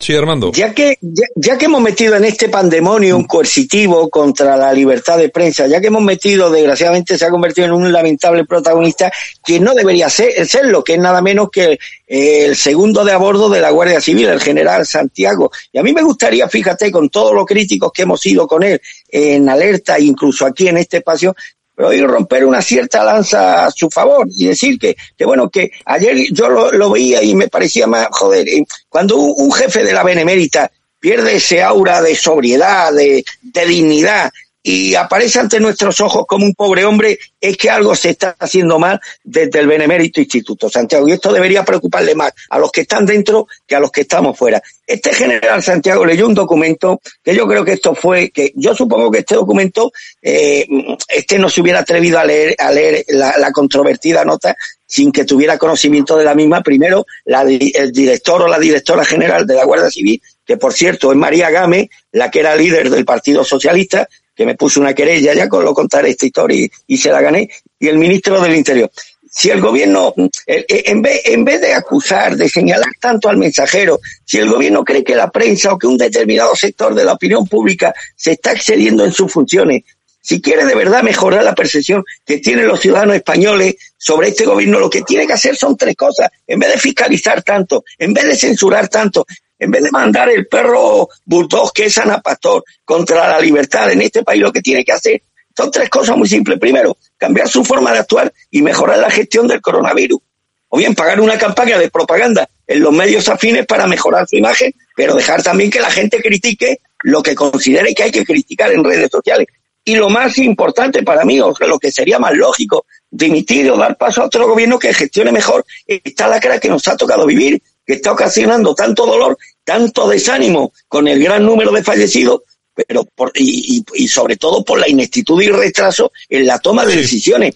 Sí, Armando. Ya que, ya, ya, que hemos metido en este pandemonio un coercitivo contra la libertad de prensa, ya que hemos metido, desgraciadamente, se ha convertido en un lamentable protagonista que no debería ser, serlo, que es nada menos que eh, el segundo de a bordo de la Guardia Civil, el general Santiago. Y a mí me gustaría, fíjate, con todos los críticos que hemos ido con él en alerta, incluso aquí en este espacio, pero hoy romper una cierta lanza a su favor y decir que, que bueno, que ayer yo lo, lo, veía y me parecía más, joder, eh, cuando un, un, jefe de la Benemérita pierde ese aura de sobriedad, de, de dignidad, y aparece ante nuestros ojos como un pobre hombre, es que algo se está haciendo mal desde el Benemérito Instituto Santiago. Y esto debería preocuparle más a los que están dentro que a los que estamos fuera. Este general Santiago leyó un documento que yo creo que esto fue, que yo supongo que este documento, eh, este no se hubiera atrevido a leer, a leer la, controvertida nota sin que tuviera conocimiento de la misma. Primero, la, el director o la directora general de la Guardia Civil, que por cierto es María Game, la que era líder del Partido Socialista, que me puso una querella, ya con lo contaré esta historia y, se la gané, y el ministro del Interior. Si el gobierno, en vez, en vez de acusar, de señalar tanto al mensajero, si el gobierno cree que la prensa o que un determinado sector de la opinión pública se está excediendo en sus funciones, si quiere de verdad mejorar la percepción que tienen los ciudadanos españoles sobre este gobierno, lo que tiene que hacer son tres cosas. En vez de fiscalizar tanto, en vez de censurar tanto, en vez de mandar el perro bulldog que es Ana Pastor contra la libertad en este país, lo que tiene que hacer son tres cosas muy simples. Primero, cambiar su forma de actuar y mejorar la gestión del coronavirus. O bien pagar una campaña de propaganda en los medios afines para mejorar su imagen, pero dejar también que la gente critique lo que considere que hay que criticar en redes sociales. Y lo más importante para mí, o lo que sería más lógico, dimitir o dar paso a otro gobierno que gestione mejor esta lacra que nos ha tocado vivir que está ocasionando tanto dolor, tanto desánimo con el gran número de fallecidos, pero por, y, y, y, sobre todo por la ineptitud y retraso en la toma de decisiones.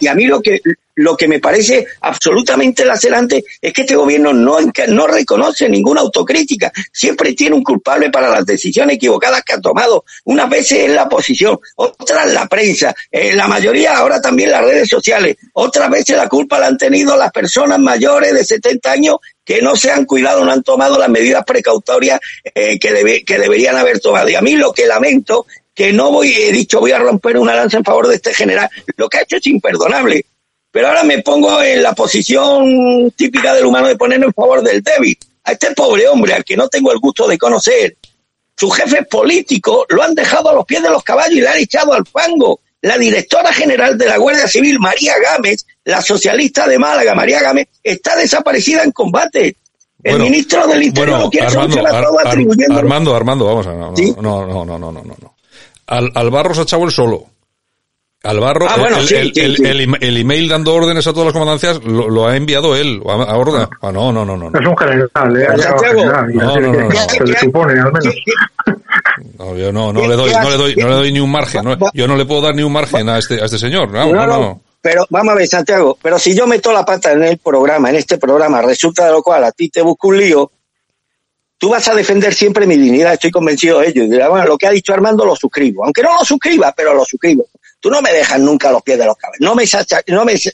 Y a mí lo que lo que me parece absolutamente lacerante es que este gobierno no, no reconoce ninguna autocrítica, siempre tiene un culpable para las decisiones equivocadas que ha tomado. Unas veces es la oposición, otras la prensa, eh, la mayoría ahora también las redes sociales, otras veces la culpa la han tenido las personas mayores de 70 años que no se han cuidado, no han tomado las medidas precautorias eh, que, debe, que deberían haber tomado. Y a mí lo que lamento, que no voy, he dicho, voy a romper una lanza en favor de este general, lo que ha hecho es imperdonable pero ahora me pongo en la posición típica del humano de ponerme en favor del débil. A este pobre hombre, al que no tengo el gusto de conocer, sus jefes políticos lo han dejado a los pies de los caballos y le han echado al fango. La directora general de la Guardia Civil, María Gámez, la socialista de Málaga, María Gámez, está desaparecida en combate. El Bueno, ministro del Interior bueno, lo quiere Armando, solucionar todo Ar- Armando, Armando, vamos a no, no, ¿Sí? no, no, no, no, no. Al, al Barro se ha echado el solo. Al Barro, Ah, bueno, el, sí, el- sí, el- sí. el em- el email dando órdenes a todas las comandancias lo, lo ha enviado él, a, a orden. Ah, no, no, no, no. Es un general, ¿eh? Santiago. No, no, no, no. Se le supone, al menos. No, yo no, no le doy, no le doy, no le doy ni un margen. no- yo no le puedo dar ni un margen a este, a este señor. No, no, No, no, no. Pero vamos a ver, Santiago, pero si yo meto la pata en el programa, en este programa, resulta de lo cual a ti te busco un lío, tú vas a defender siempre mi dignidad, estoy convencido de ello. Y dirás, bueno, lo que ha dicho Armando lo suscribo. Aunque no lo suscriba, pero lo suscribo. Tú no me dejas nunca los pies de los caballos. No me echas no me echas.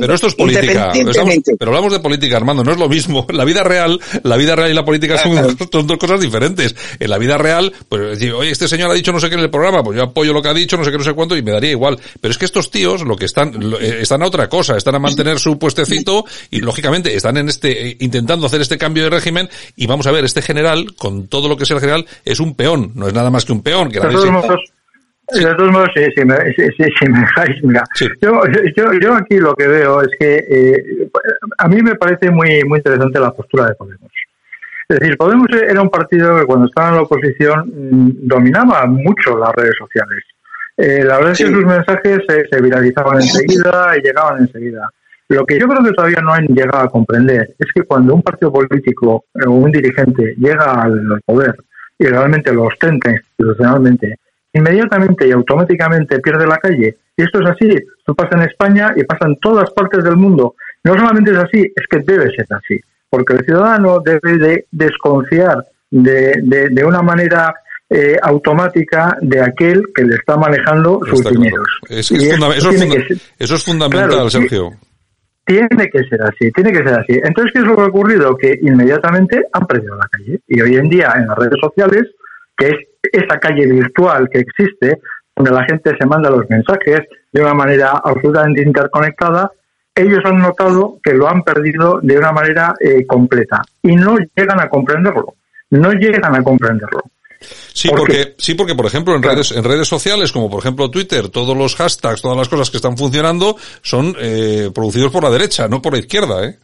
Pero esto es política. Estamos- Independientemente. pero hablamos de política, Armando, no es lo mismo. La vida real, la vida real y la política son, son dos cosas diferentes. En la vida real, pues decir, oye, este señor ha dicho no sé qué en el programa, pues yo apoyo lo que ha dicho, no sé qué, no sé cuánto, y me daría igual. Pero es que estos tíos lo que están, lo- eh, están a otra cosa, están a mantener su puestecito y lógicamente están en este, eh, intentando hacer este cambio de régimen y vamos a ver, este general, con todo lo que sea el general, es un peón, no es nada más que un peón. Que nadie se- de todos modos, sí, si me, si, si- si me dejáis, mira, yo, yo, yo aquí lo que veo es que eh, a mí me parece muy, muy interesante la postura de Podemos. Es decir, Podemos era un partido que cuando estaba en la oposición mm, dominaba mucho las redes sociales. Eh, la verdad es que sus mensajes se, se viralizaban enseguida y llegaban enseguida. Lo que yo creo que todavía no han llegado a comprender es que cuando un partido político o un dirigente llega al poder y realmente lo ostenta institucionalmente, inmediatamente y automáticamente pierde la calle. Y esto es así. Esto pasa en España y pasa en todas partes del mundo. No solamente es así, es que debe ser así. Porque el ciudadano debe de desconfiar de, de, de una manera eh, automática de aquel que le está manejando sus Está claro. dineros. Es es eso, es que eso fundamental, Claro. Sergio. tiene que ser así, tiene que ser así. Entonces, ¿qué es lo que ha ocurrido? Que inmediatamente han perdido la calle. Y hoy en día, en las redes sociales, que es esa calle virtual que existe, donde la gente se manda los mensajes de una manera absolutamente interconectada, ellos han notado que lo han perdido de una manera eh, completa y no llegan a comprenderlo. No llegan a comprenderlo. Sí, ¿Por porque, sí, porque por ejemplo en redes, en redes sociales como por ejemplo Twitter, todos los hashtags, todas las cosas que están funcionando son eh, producidos por la derecha, no por la izquierda, ¿eh?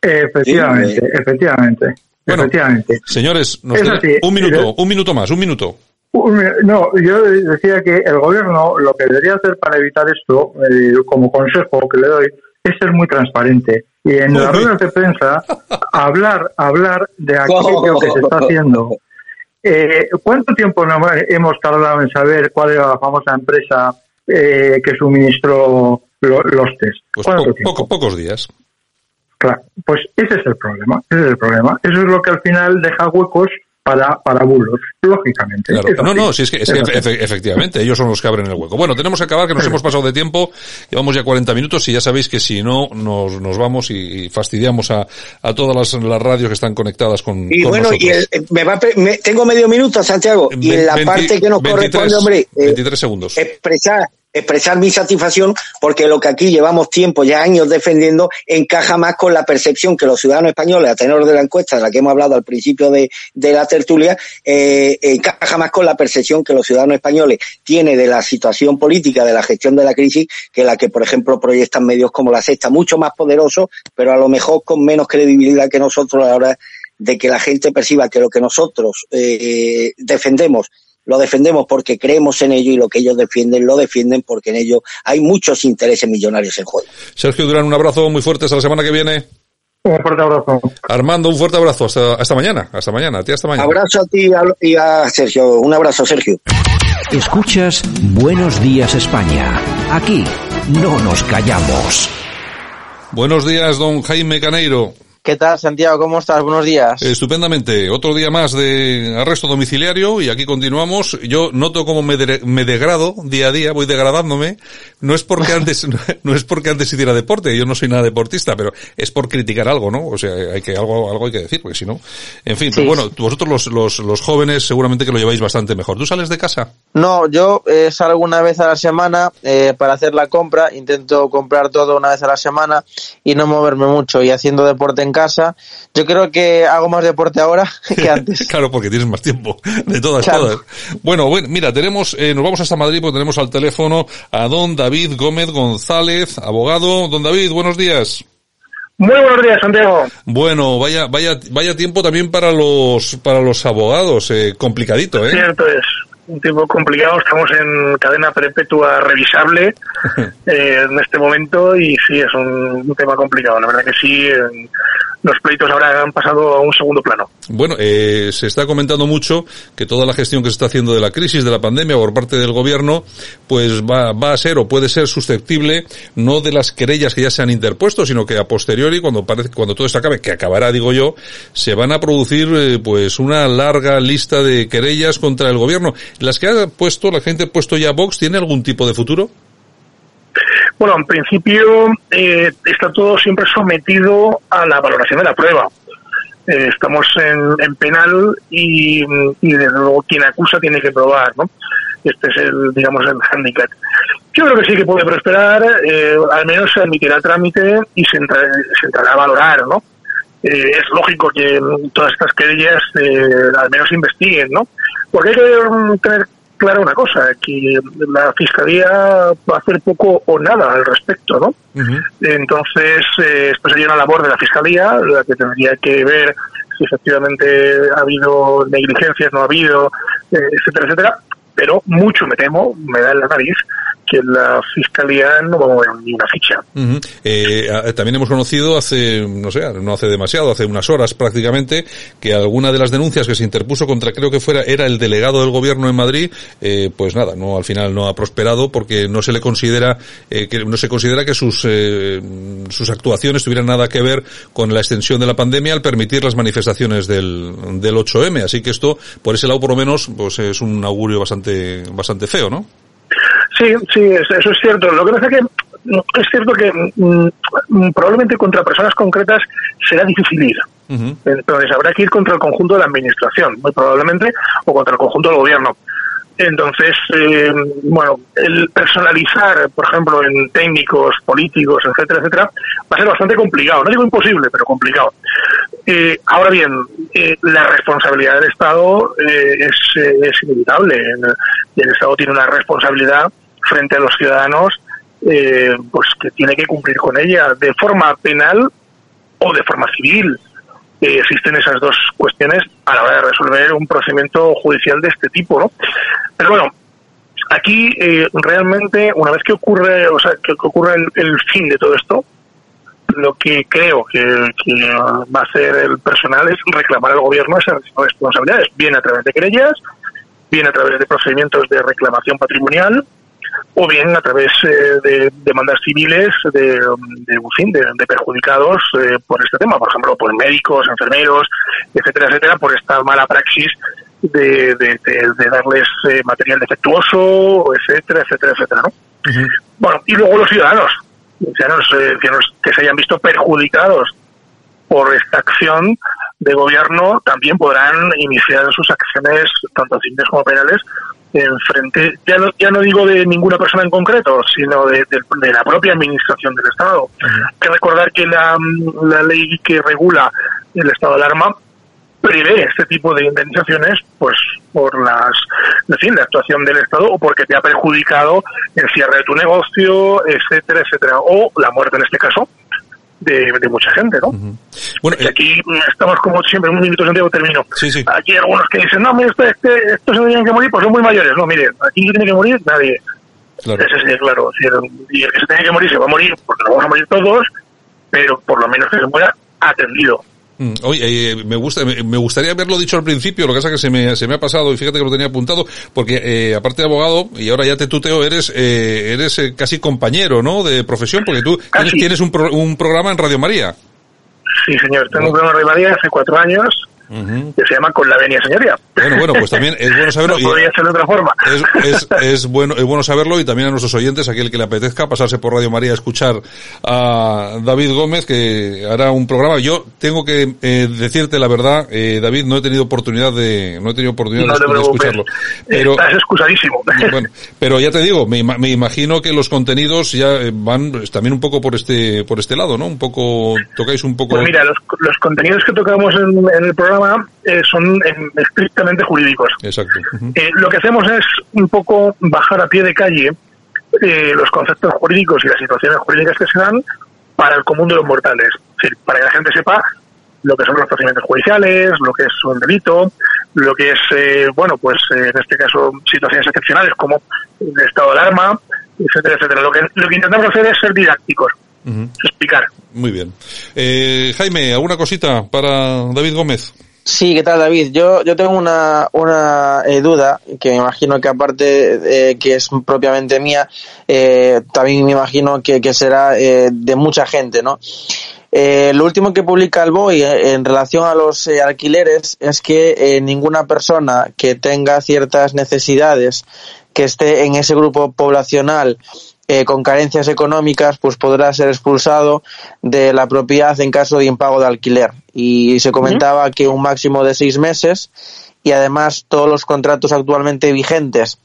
Efectivamente, efectivamente, Bueno, efectivamente. Señores, nos así. un minuto, un minuto más, un minuto. No, yo decía que el gobierno lo que debería hacer para evitar esto, eh, como consejo que le doy, es ser muy transparente. Y en las ruedas de prensa, hablar, hablar de aquello que se está haciendo. Eh, ¿Cuánto tiempo hemos tardado en saber cuál era la famosa empresa eh, que suministró lo- los test? Pues ¿Cuánto po- tiempo? poco- pocos días. Claro, pues ese es el problema, ese es el problema. Eso es lo que al final deja huecos para, para bulos, lógicamente. Claro. No, no, si es que, es que efe- efectivamente, ellos son los que abren el hueco. Bueno, tenemos que acabar, que nos hemos pasado de tiempo, llevamos ya 40 minutos y ya sabéis que si no, nos, nos vamos y, fastidiamos a, a todas las, las radios que están conectadas con, Y con bueno, nosotros. y el- eh, me va me- tengo medio minuto, Santiago, y en la 20 parte que nos 23, corresponde, hombre, eh, 23 segundos. expresar expresar mi satisfacción porque lo que aquí llevamos tiempo, ya años defendiendo, encaja más con la percepción que los ciudadanos españoles, a tenor de la encuesta de la que hemos hablado al principio de, de la tertulia, eh, encaja más con la percepción que los ciudadanos españoles tienen de la situación política, de la gestión de la crisis, que la que, por ejemplo, proyectan medios como la Sexta, mucho más poderosos, pero a lo mejor con menos credibilidad que nosotros a la hora de que la gente perciba que lo que nosotros eh, defendemos lo defendemos porque creemos en ello y lo que ellos defienden lo defienden porque en ello hay muchos intereses millonarios en juego. Sergio Durán, un abrazo muy fuerte hasta la semana que viene. Un fuerte abrazo. Armando, un fuerte abrazo. Hasta, hasta mañana. Hasta mañana. A ti hasta mañana. Abrazo a ti y a, y a Sergio. Un abrazo, Sergio. Escuchas Buenos Días España. Aquí no nos callamos. Buenos días, don Jaime Caneiro. ¿Qué ¿Qué tal, Santiago? ¿Cómo estás? Buenos días. Estupendamente. Otro día más de arresto domiciliario y aquí continuamos. Yo noto como me, de- me degrado día a día, voy degradándome. No es porque antes, no es porque antes hiciera deporte, yo no soy nada deportista, pero es por criticar algo, ¿no? O sea, hay que, algo, algo hay que decir, porque si no. En fin, Sí. pero bueno, vosotros los, los, los jóvenes seguramente que lo lleváis bastante mejor. ¿Tú sales de casa? No, yo eh, salgo una vez a la semana eh, para hacer la compra, intento comprar todo una vez a la semana y no moverme mucho y haciendo deporte en casa. Yo creo que hago más deporte ahora que antes. claro, porque tienes más tiempo. De todas, Claro. todas. Bueno, bueno, mira, tenemos, eh, nos vamos hasta Madrid porque tenemos al teléfono a don David Gómez González, abogado. Don David, buenos días. Muy buenos días, Santiago. Bueno, vaya, vaya, vaya tiempo también para los, para los abogados, eh, complicadito, ¿eh? Cierto es. Un tiempo complicado, estamos en cadena perpetua revisable eh, en este momento y sí, es un, un tema complicado. La verdad que sí, eh, los pleitos ahora han pasado a un segundo plano. Bueno, eh, se está comentando mucho que toda la gestión que se está haciendo de la crisis, de la pandemia por parte del gobierno, pues va, va a ser o puede ser susceptible no de las querellas que ya se han interpuesto, sino que a posteriori, cuando parece, cuando todo esto acabe, que acabará, digo yo, se van a producir eh, pues una larga lista de querellas contra el gobierno. Las que ha puesto, la gente ha puesto ya Vox, ¿tiene algún tipo de futuro? Bueno, en principio eh, está todo siempre sometido a la valoración de la prueba. Eh, estamos en, en penal y, y desde luego quien acusa tiene que probar, ¿no? Este es el, digamos, el handicap. Yo creo que sí que puede prosperar, eh, al menos se admitirá a trámite y se, entra- se entrará a valorar, ¿no? Eh, es lógico que todas estas querellas eh, al menos investiguen, ¿no? Porque hay que tener clara una cosa, que la Fiscalía va a hacer poco o nada al respecto, ¿no? Entonces, eh, esto sería una labor de la Fiscalía, la que tendría que ver si efectivamente ha habido negligencias, no ha habido, eh, etcétera, etcétera. Pero mucho me temo, me da en la nariz, que la Fiscalía no va a mover ni una ficha. Eh, también hemos conocido hace, no sé, no hace demasiado, hace unas horas prácticamente, que alguna de las denuncias que se interpuso contra, creo que fuera, era el delegado del gobierno en Madrid, eh, pues nada, no, al final no ha prosperado porque no se le considera, eh, que no se considera que sus, eh, sus actuaciones tuvieran nada que ver con la extensión de la pandemia al permitir las manifestaciones del, del 8M. Así que esto, por ese lado por lo menos, pues es un augurio bastante, bastante feo, ¿no? Sí, sí, es- eso es cierto. Lo que pasa es que es cierto que mm, mm, probablemente contra personas concretas será difícil ir. Entonces habrá que ir contra el conjunto de la administración, muy probablemente, o contra el conjunto del gobierno. Entonces, eh, bueno, el personalizar, por ejemplo, en técnicos, políticos, etcétera, etcétera, va a ser bastante complicado. No digo imposible, pero complicado. Eh, ahora bien, eh, la responsabilidad del Estado eh, es, eh, es inevitable. El Estado tiene una responsabilidad frente a los ciudadanos, eh, pues que tiene que cumplir con ella de forma penal o de forma civil. Eh, existen esas dos cuestiones a la hora de resolver un procedimiento judicial de este tipo, ¿no? Pero bueno, aquí eh, realmente una vez que ocurre, o sea, que ocurre el, fin de todo esto, lo que creo que, que va a hacer el personal es reclamar al gobierno esas responsabilidades, bien a través de querellas, bien a través de procedimientos de reclamación patrimonial, o bien a través eh, de demandas civiles de, de, de, de perjudicados eh, por este tema, por ejemplo, por médicos, enfermeros, etcétera, etcétera, por esta mala praxis de, de, darles eh, material defectuoso, etcétera, etcétera, etcétera, ¿no? Bueno, y luego los ciudadanos, ciudadanos, eh, ciudadanos que se hayan visto perjudicados por esta acción de gobierno también podrán iniciar sus acciones, tanto civiles como penales, en frente, ya no, ya no digo de ninguna persona en concreto, sino de, de- de la propia administración del Estado. Hay que recordar que la, la ley que regula el estado de alarma prevé este tipo de indemnizaciones pues por las en fin, la actuación del Estado o porque te ha perjudicado el cierre de tu negocio, etcétera, etcétera, o la muerte en este caso de, de mucha gente, ¿no? Bueno, Y aquí mm, estamos como siempre, un minuto Santiago termino. Sí, sí. Aquí hay algunos que dicen, no, mire, este, este- estos se tienen que morir, pues son muy mayores. No, mire, aquí no tiene que morir nadie. Claro. Ese sí, claro. Y el que se tiene que morir se va a morir, porque nos vamos a morir todos, pero por lo menos que se muera atendido. Mm, Oye, eh, me gusta, me, me gustaría haberlo dicho al principio, lo que pasa es que se me, se me ha pasado y fíjate que lo tenía apuntado, porque eh, aparte de abogado, y ahora ya te tuteo, eres, eh, eres eh, casi compañero, ¿no? De profesión, porque tú tienes, tienes un, pro- un programa en Radio María. Sí, señor. Tengo un programa de María hace cuatro años que se llama Con la venia señoría. Bueno, bueno, pues también es bueno saberlo. no podría ser de otra forma. Es, es, es, bueno, es bueno saberlo y también a nuestros oyentes, aquel que le apetezca pasarse por Radio María a escuchar a David Gómez, que hará un programa. Yo tengo que eh, decirte la verdad, eh, David, no he tenido oportunidad de, no he tenido oportunidad no de, de, escucharlo. Pero, Estás excusadísimo. Bueno, pero ya te digo, me, me, imagino que los contenidos ya van también un poco por este, por este lado, ¿no? Un poco, tocáis un poco. Pues mira, los, los contenidos que tocamos en, en el programa eh, son eh, estrictamente jurídicos. Exacto. eh, lo que hacemos es un poco bajar a pie de calle eh, los conceptos jurídicos y las situaciones jurídicas que se dan para el común de los mortales. Es decir, para que la gente sepa lo que son los procedimientos judiciales, lo que es un delito, lo que es, eh, bueno, pues en este caso situaciones excepcionales como el estado de alarma, etcétera, etcétera. Lo que, lo que intentamos hacer es ser didácticos, uh -huh. explicar. Muy bien. Eh, Jaime, ¿alguna cosita para David Gómez? Sí, ¿qué tal David? Yo, yo tengo una, una eh, duda que me imagino que aparte eh, que es propiamente mía, eh, también me imagino que, que será de mucha gente, ¿no? lo último que publica el BOI en relación a los alquileres es que ninguna persona que tenga ciertas necesidades que esté en ese grupo poblacional eh, con carencias económicas, pues podrá ser expulsado de la propiedad en caso de impago de alquiler. Y se comentaba uh -huh. que un máximo de seis meses y además todos los contratos actualmente vigentes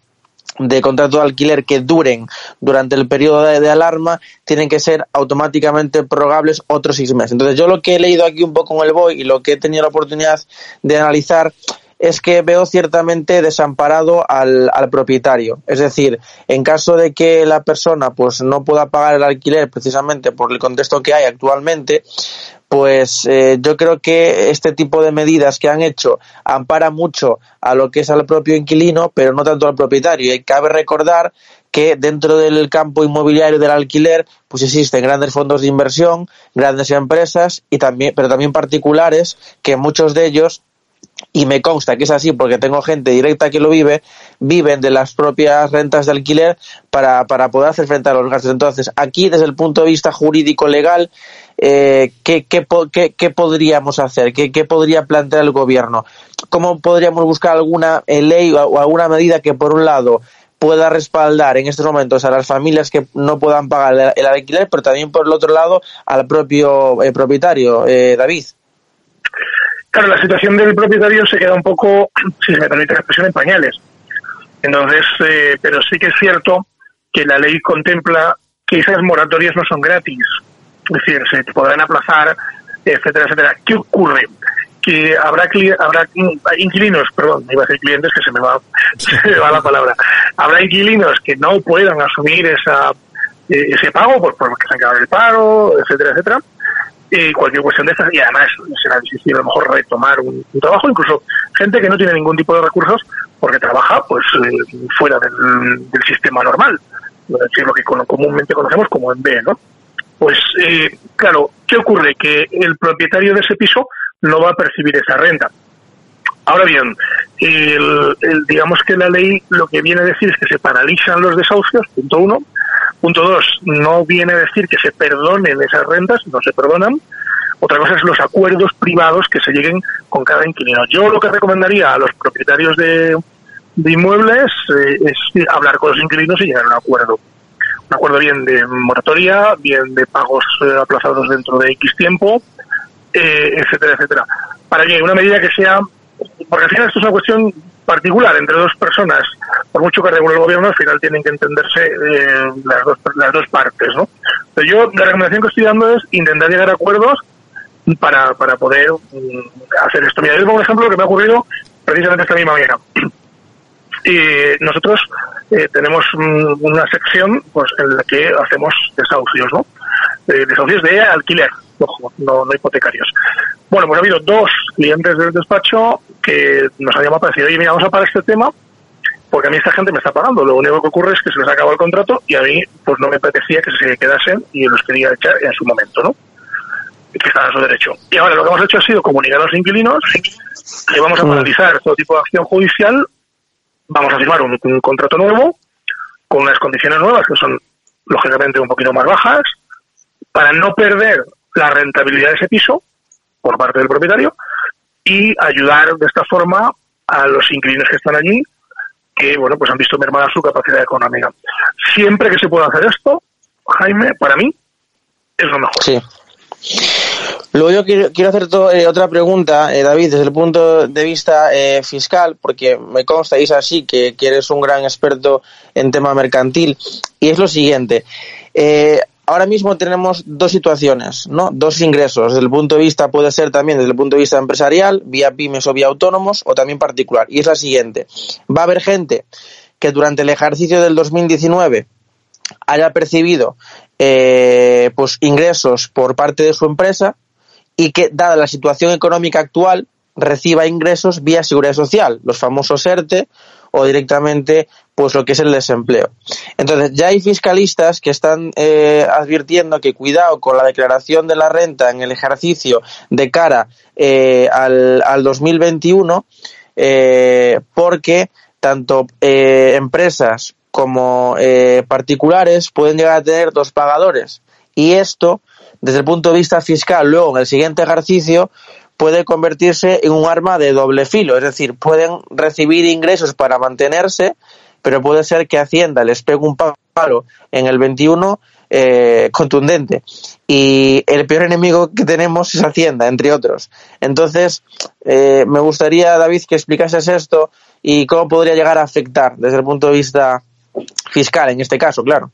de contrato de alquiler que duren durante el periodo de, de, alarma tienen que ser automáticamente prorrogables otros seis meses. Entonces yo lo que he leído aquí un poco en el BOI y lo que he tenido la oportunidad de analizar es que veo ciertamente desamparado al, al, propietario. Es decir, en caso de que la persona pues no pueda pagar el alquiler precisamente por el contexto que hay actualmente, pues eh, yo creo que este tipo de medidas que han hecho ampara mucho a lo que es al propio inquilino, pero no tanto al propietario. Y cabe recordar que dentro del campo inmobiliario del alquiler pues existen grandes fondos de inversión, grandes empresas y también pero también particulares que muchos de ellos y me consta que es así porque tengo gente directa que lo vive, viven de las propias rentas de alquiler para, para poder hacer frente a los gastos. Entonces, aquí desde el punto de vista jurídico legal, eh, ¿qué, qué, qué, podríamos hacer? ¿Qué, ¿Qué podría plantear el gobierno? ¿Cómo podríamos buscar alguna eh, ley o, o alguna medida que, por un lado, pueda respaldar en estos momentos a las familias que no puedan pagar el, alquiler, pero también, por el otro lado, al propio eh, propietario, eh, David? Claro, la situación del propietario se queda un poco, si se me permite la expresión, en pañales. Entonces, eh, pero sí que es cierto que la ley contempla que esas moratorias no son gratis. Es decir, se podrán aplazar, etcétera, etcétera. ¿Qué ocurre? Que habrá, habrá inquilinos, perdón, iba a decir clientes que se me va, se me va la palabra. Habrá inquilinos que no puedan asumir esa, eh, ese pago pues porque se han quedado el paro, etcétera, etcétera y cualquier cuestión de estas y además será difícil a lo mejor retomar un, trabajo. Incluso gente que no tiene ningún tipo de recursos porque trabaja pues eh, fuera del, del, sistema normal. Es lo que comúnmente conocemos como en B no pues eh, claro qué ocurre que el propietario de ese piso no va a percibir esa renta. Ahora bien el, digamos que la ley lo que viene a decir es que se paralizan los desahucios punto uno Punto dos, no viene a decir que se perdonen esas rentas, no se perdonan. Otra cosa es los acuerdos privados que se lleguen con cada inquilino. Yo lo que recomendaría a los propietarios de, de inmuebles eh, es hablar con los inquilinos y llegar a un acuerdo. Un acuerdo bien de moratoria, bien de pagos eh, aplazados dentro de X tiempo, eh, etcétera, etcétera. Para que una medida que sea, porque al final esto es una cuestión particular entre dos personas, por mucho que regule el gobierno, al final tienen que entenderse eh, las, dos, las dos partes, ¿no? Pero yo, la recomendación que estoy dando es intentar llegar a acuerdos para, para poder um, hacer esto. Mira, yo un ejemplo que me ha ocurrido precisamente esta misma mañana. Y nosotros eh, tenemos um, una sección pues en la que hacemos desahucios, ¿no? Eh, desahucios de alquiler, ojo, no, no hipotecarios. Bueno, pues ha habido dos clientes del despacho que nos para decir, oye, mira, vamos a parar este tema porque a mí esta gente me está pagando. Lo único que ocurre es que se les acabó el contrato y a mí pues no me apetecía que se quedasen y los quería echar en su momento, ¿no? Que estaban a su derecho. Y ahora lo que hemos hecho ha sido comunicar a los inquilinos que vamos a paralizar todo tipo de acción judicial, vamos a firmar un, un contrato nuevo con unas condiciones nuevas que son lógicamente un poquito más bajas para no perder la rentabilidad de ese piso por parte del propietario y ayudar de esta forma a los inquilinos que están allí que bueno pues han visto mermada su capacidad económica. Siempre que se pueda hacer esto, Jaime, para mí es lo mejor. Sí. Luego yo quiero, quiero hacer eh, otra pregunta, eh, David, desde el punto de vista eh, fiscal, porque me consta, es así, que, que, eres un gran experto en tema mercantil, y es lo siguiente. Ahora mismo tenemos dos situaciones, ¿no? Dos ingresos. Desde el punto de vista, puede ser también desde el punto de vista empresarial, vía pymes o vía autónomos, o también particular. Y es la siguiente. Va a haber gente que durante el ejercicio del 2019 haya percibido eh, pues ingresos por parte de su empresa y que, dada la situación económica actual, reciba ingresos vía seguridad social, los famosos ERTE o directamente pues lo que es el desempleo. Entonces, ya hay fiscalistas que están eh, advirtiendo que cuidado con la declaración de la renta en el ejercicio de cara eh, al, al 2021, eh, porque tanto eh, empresas como eh, particulares pueden llegar a tener dos pagadores. Y esto, desde el punto de vista fiscal, luego en el siguiente ejercicio, puede convertirse en un arma de doble filo. Es decir, pueden recibir ingresos para mantenerse, pero puede ser que Hacienda les pegue un palo en el 21 eh, contundente. Y el peor enemigo que tenemos es Hacienda, entre otros. Entonces, eh, me gustaría, David, que explicases esto y cómo podría llegar a afectar desde el punto de vista fiscal en este caso, claro.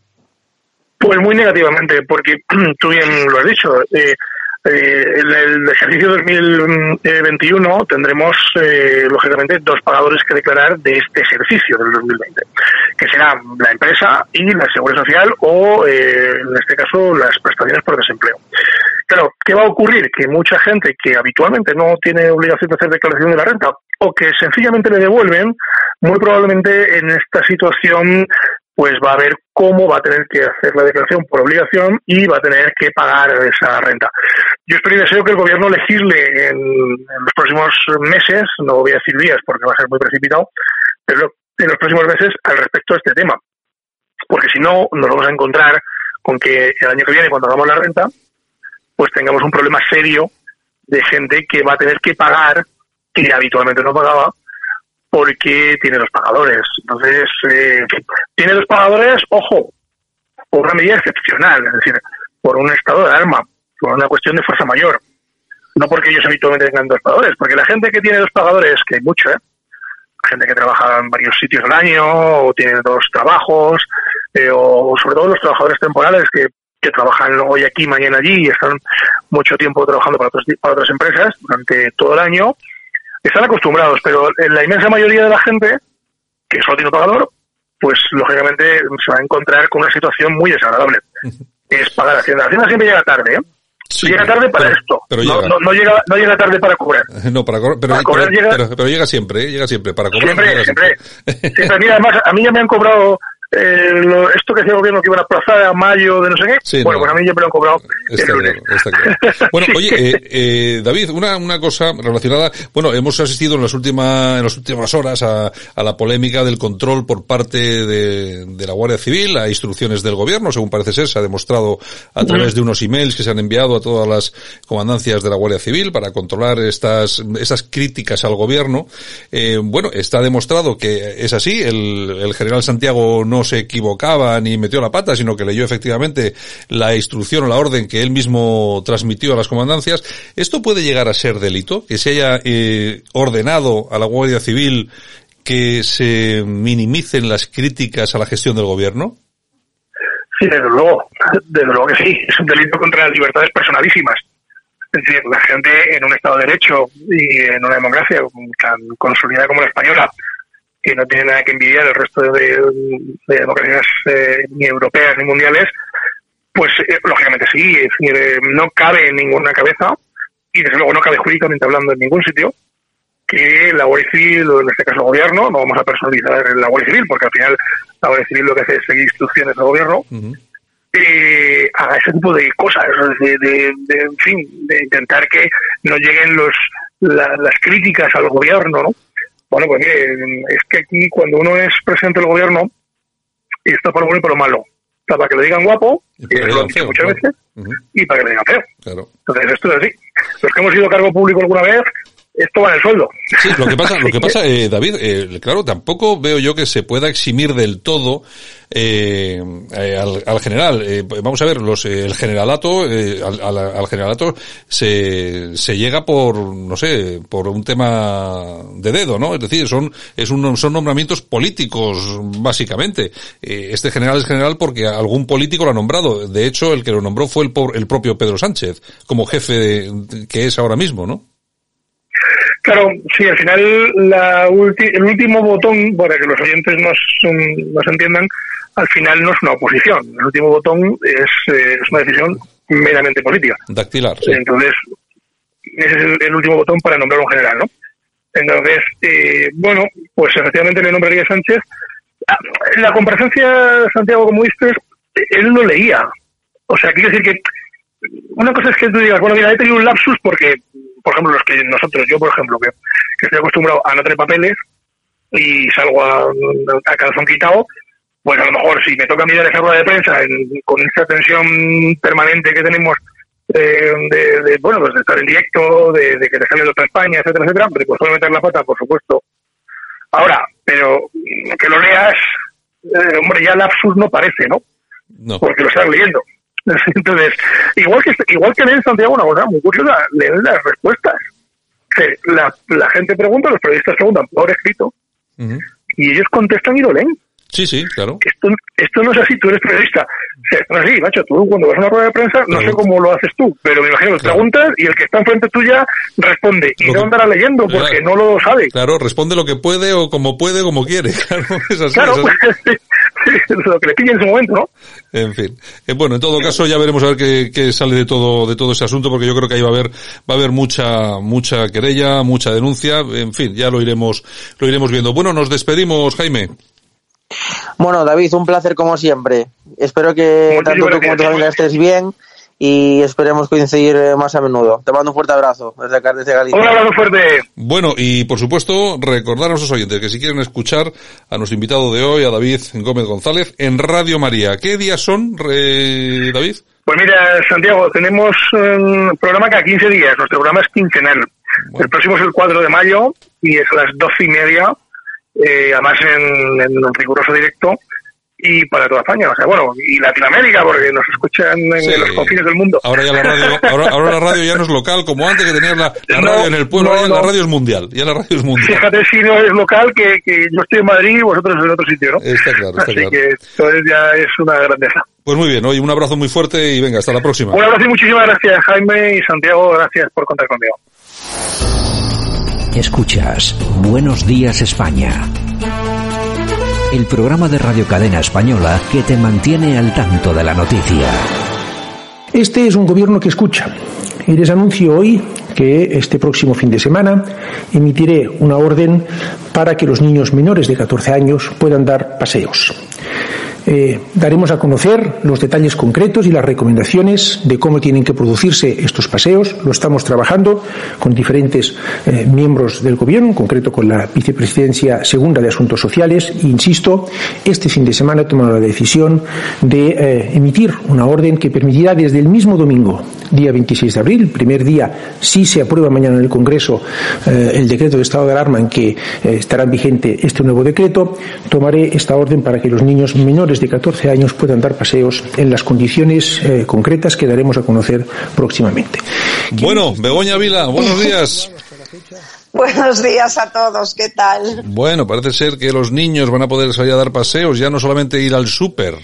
Pues muy negativamente, porque tú bien lo has dicho. Eh, eh, en el ejercicio 2021 tendremos, eh, lógicamente, dos pagadores que declarar de este ejercicio del 2020, que será la empresa y la seguridad social o, eh, en este caso, las prestaciones por desempleo. Claro, ¿qué va a ocurrir? Que mucha gente que habitualmente no tiene obligación de hacer declaración de la renta o que sencillamente le devuelven, muy probablemente en esta situación pues va a ver cómo va a tener que hacer la declaración por obligación y va a tener que pagar esa renta. Yo espero y deseo que el gobierno legisle en, los próximos meses, no voy a decir días porque va a ser muy precipitado, pero en los próximos meses al respecto de este tema. Porque si no, nos vamos a encontrar con que el año que viene, cuando hagamos la renta, pues tengamos un problema serio de gente que va a tener que pagar, que habitualmente no pagaba, porque tiene los pagadores. Entonces, eh, tiene los pagadores, ojo, por una medida excepcional, es decir, por un estado de alarma, por una cuestión de fuerza mayor. No porque ellos habitualmente tengan dos pagadores, porque la gente que tiene dos pagadores, que hay mucho, ¿eh? gente que trabaja en varios sitios al año, o tiene dos trabajos, eh, o sobre todo los trabajadores temporales que, que trabajan hoy aquí, mañana allí y están mucho tiempo trabajando para, para otras empresas durante todo el año, están acostumbrados, pero en la inmensa mayoría de la gente que solo tiene pagador, pues lógicamente se va a encontrar con una situación muy desagradable. Es pagar Hacienda. Hacienda siempre llega tarde, ¿eh? llega tarde para esto. Pero no, llega. No, llega, no llega tarde para cobrar. No, para, cobrar, pero, para llega... Pero, llega siempre, ¿eh? llega siempre. Para cobrar. Siempre, siempre. siempre. Mira, además, a mí ya me han cobrado eh, lo, esto que decía el gobierno que iban a aplazar a mayo de no sé qué, bueno, pues a mí ya me lo han cobrado. Está el Está claro. Bueno, oye, eh, eh, David, una, una cosa relacionada, bueno, hemos asistido en las últimas, en las últimas horas a, a la polémica del control por parte de, de, la Guardia Civil a instrucciones del gobierno, según parece ser, se ha demostrado a través de unos emails que se han enviado a todas las comandancias de la Guardia Civil para controlar estas, esas críticas al gobierno. Eh, bueno, está demostrado que es así, el, el general Santiago no se equivocaba ni metió la pata, sino que leyó efectivamente la instrucción o la orden que él mismo transmitió a las comandancias. ¿Esto puede llegar a ser delito? Que se haya eh, ordenado a la Guardia Civil que se minimicen las críticas a la gestión del gobierno? Sí, desde luego, desde luego que sí, es un delito contra las libertades personalísimas. Es decir, la gente en un Estado de Derecho y en una democracia tan consolidada como la española, que no tiene nada que envidiar el resto de, democracias eh, ni europeas ni mundiales, pues eh, lógicamente sí, es decir, eh, no cabe en ninguna cabeza y desde luego no cabe jurídicamente hablando en ningún sitio que la Guardia Civil, o en este caso el gobierno, no vamos a personalizar la Guardia Civil, porque al final la Guardia Civil lo que hace es seguir instrucciones del gobierno, haga ese tipo de cosas, de, de, en fin, de intentar que no lleguen los las críticas al gobierno, ¿no? Bueno, pues mire, es que aquí cuando uno es presidente del gobierno, está por lo bueno y por lo malo. para que le digan guapo, Y para lo han dicho muchas claro. veces, y para que le digan feo. Claro. Entonces, esto es así. Los que hemos sido cargo público alguna vez, esto va en el sueldo. Sí, lo que pasa, lo que pasa, eh, David, eh, claro, tampoco veo yo que se pueda eximir del todo eh, eh, al, al general. Eh, vamos a ver, los, eh, el generalato, eh, al, al- al generalato se, se llega por, no sé, por un tema de dedo, ¿no? Es decir, son, es un, son nombramientos políticos, básicamente. Eh, este general es general porque algún político lo ha nombrado. De hecho, el que lo nombró fue el, el propio Pedro Sánchez, como jefe de- que es ahora mismo, ¿no? Claro, sí, al final la ulti- el último botón, para que los oyentes nos, nos entiendan, al final no es una oposición. El último botón es, eh, es una decisión meramente política. Dactilar. sí. Entonces, ese es el, el último botón para nombrar un general, ¿no? Entonces, eh, bueno, pues efectivamente le nombraría Sánchez. Ah, la comparecencia, Santiago, como dices, él no leía. O sea, quiere decir que una cosa es que tú digas, bueno, mira, he tenido un lapsus porque, por ejemplo, los que nosotros, yo por ejemplo, que, que estoy acostumbrado a no tener papeles y salgo a, a calzón quitado, pues a lo mejor si me toca mirar esa rueda de prensa en- con esta tensión permanente que tenemos eh, de, de, bueno, pues de estar en directo, de, de que te sale de otra España, etcétera, etcétera, pues puedo meter la pata, por supuesto. Ahora, pero que lo leas, eh, hombre, ya lapsus no parece, ¿no? No. Porque lo estás leyendo. Entonces, igual que igual que leen Santiago una cosa muy curiosa, leen las respuestas. Que la, la gente pregunta, los periodistas preguntan por escrito, y ellos contestan y lo leen. Sí, sí, claro. Esto, esto no es así, tú eres periodista. O sea, esto no es así, macho, tú cuando vas a una rueda de prensa, no sé cómo lo haces tú, pero me imagino que preguntas y el que está enfrente tuya responde. Y no andará leyendo porque Claro. no lo sabe. Claro, responde lo que puede o como puede, como quiere. Claro, es así. Claro, es así. lo que le pille en su momento, ¿no? En fin. Eh, bueno, en todo caso ya veremos a ver qué, qué sale de todo, de todo ese asunto, porque yo creo que ahí va a haber, va a haber mucha, mucha querella, mucha denuncia. En fin, ya lo iremos, lo iremos viendo. Bueno, nos despedimos, Jaime. Bueno, David, un placer como siempre. Espero que tanto tú como tu familia estés bien y esperemos coincidir eh, más a menudo. Te mando un fuerte abrazo desde acá, desde Galicia. Un abrazo fuerte. Bueno, y por supuesto, recordar a nuestros oyentes que si quieren escuchar a nuestro invitado de hoy, a David Gómez González, en Radio María. ¿Qué días son, eh, David? Pues mira, Santiago, tenemos un programa cada 15 días. Nuestro programa es quincenal. El próximo es el 4 de mayo y es a las 12 y media, eh, además en, en un riguroso directo y para toda España. O sea, bueno, y Latinoamérica, porque nos escuchan en Sí. los confines del mundo. Ahora ya la radio, ahora, ahora la radio ya no es local como antes que tenías la, la No, radio en el pueblo, no, ahora ya la no. radio es mundial, ya la radio es mundial. Fíjate si no es local, que, que yo estoy en Madrid y vosotros en otro sitio, ¿no? Está claro, está Así claro. que entonces ya es una grandeza. Pues muy bien, oye, un abrazo muy fuerte y venga, hasta la próxima. Un abrazo y muchísimas gracias, Jaime y Santiago. Gracias por contar conmigo. Escuchas Buenos Días España. El programa de Radio Cadena Española que te mantiene al tanto de la noticia. Este es un gobierno que escucha. Y les anuncio hoy que este próximo fin de semana emitiré una orden para que los niños menores de 14 años puedan dar paseos. Eh, daremos a conocer los detalles concretos y las recomendaciones de cómo tienen que producirse estos paseos. Lo estamos trabajando con diferentes eh, miembros del Gobierno, en concreto con la Vicepresidencia Segunda de Asuntos Sociales. Insisto, este fin de semana he tomado la decisión de eh, emitir una orden que permitirá desde el mismo domingo, día 26 de abril, primer día, si se aprueba mañana en el Congreso eh, el decreto de estado de alarma en que eh, estará vigente este nuevo decreto, tomaré esta orden para que los niños menores de 14 años puedan dar paseos en las condiciones eh, concretas que daremos a conocer próximamente. Bueno, Begoña Vila, buenos días. Buenos días a todos, ¿qué tal? Bueno, parece ser que los niños van a poder salir a dar paseos, ya no solamente ir al súper.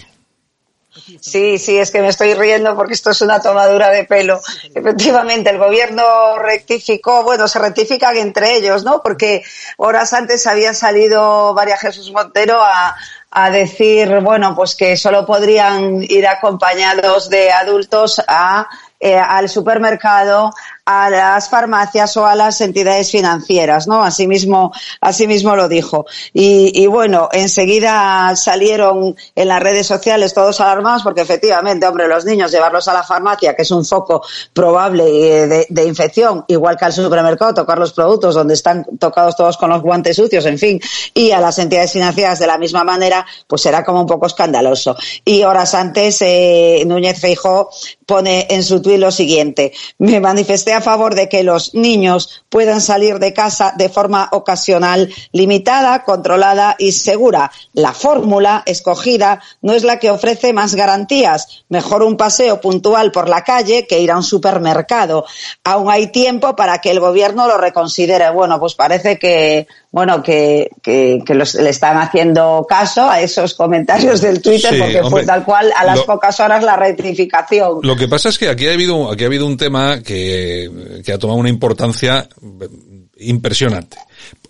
Sí, sí, es que me estoy riendo porque esto es una tomadura de pelo. Efectivamente, el gobierno rectificó, bueno, se rectifican entre ellos, ¿no? Porque horas antes había salido María Jesús Montero a, a decir, bueno, pues que solo podrían ir acompañados de adultos a, eh, al supermercado a las farmacias o a las entidades financieras, ¿no? Así mismo, así mismo lo dijo. Y, bueno, enseguida salieron en las redes sociales todos alarmados porque efectivamente, hombre, los niños llevarlos a la farmacia, que es un foco probable eh, de, infección, igual que al supermercado, tocar los productos donde están tocados todos con los guantes sucios, en fin, y a las entidades financieras de la misma manera, pues será como un poco escandaloso. Y horas antes, eh, Núñez Feijó pone en su tuit lo siguiente. Me manifesté a favor de que los niños puedan salir de casa de forma ocasional, limitada, controlada y segura. La fórmula escogida no es la que ofrece más garantías. Mejor un paseo puntual por la calle que ir a un supermercado. Aún hay tiempo para que el gobierno lo reconsidere. Bueno, pues parece que bueno, que, que, que los, le están haciendo caso a esos comentarios del Twitter Sí, porque hombre, fue tal cual a las lo- pocas horas la rectificación. Lo que pasa es que aquí ha habido, aquí ha habido un tema que, que ha tomado una importancia impresionante.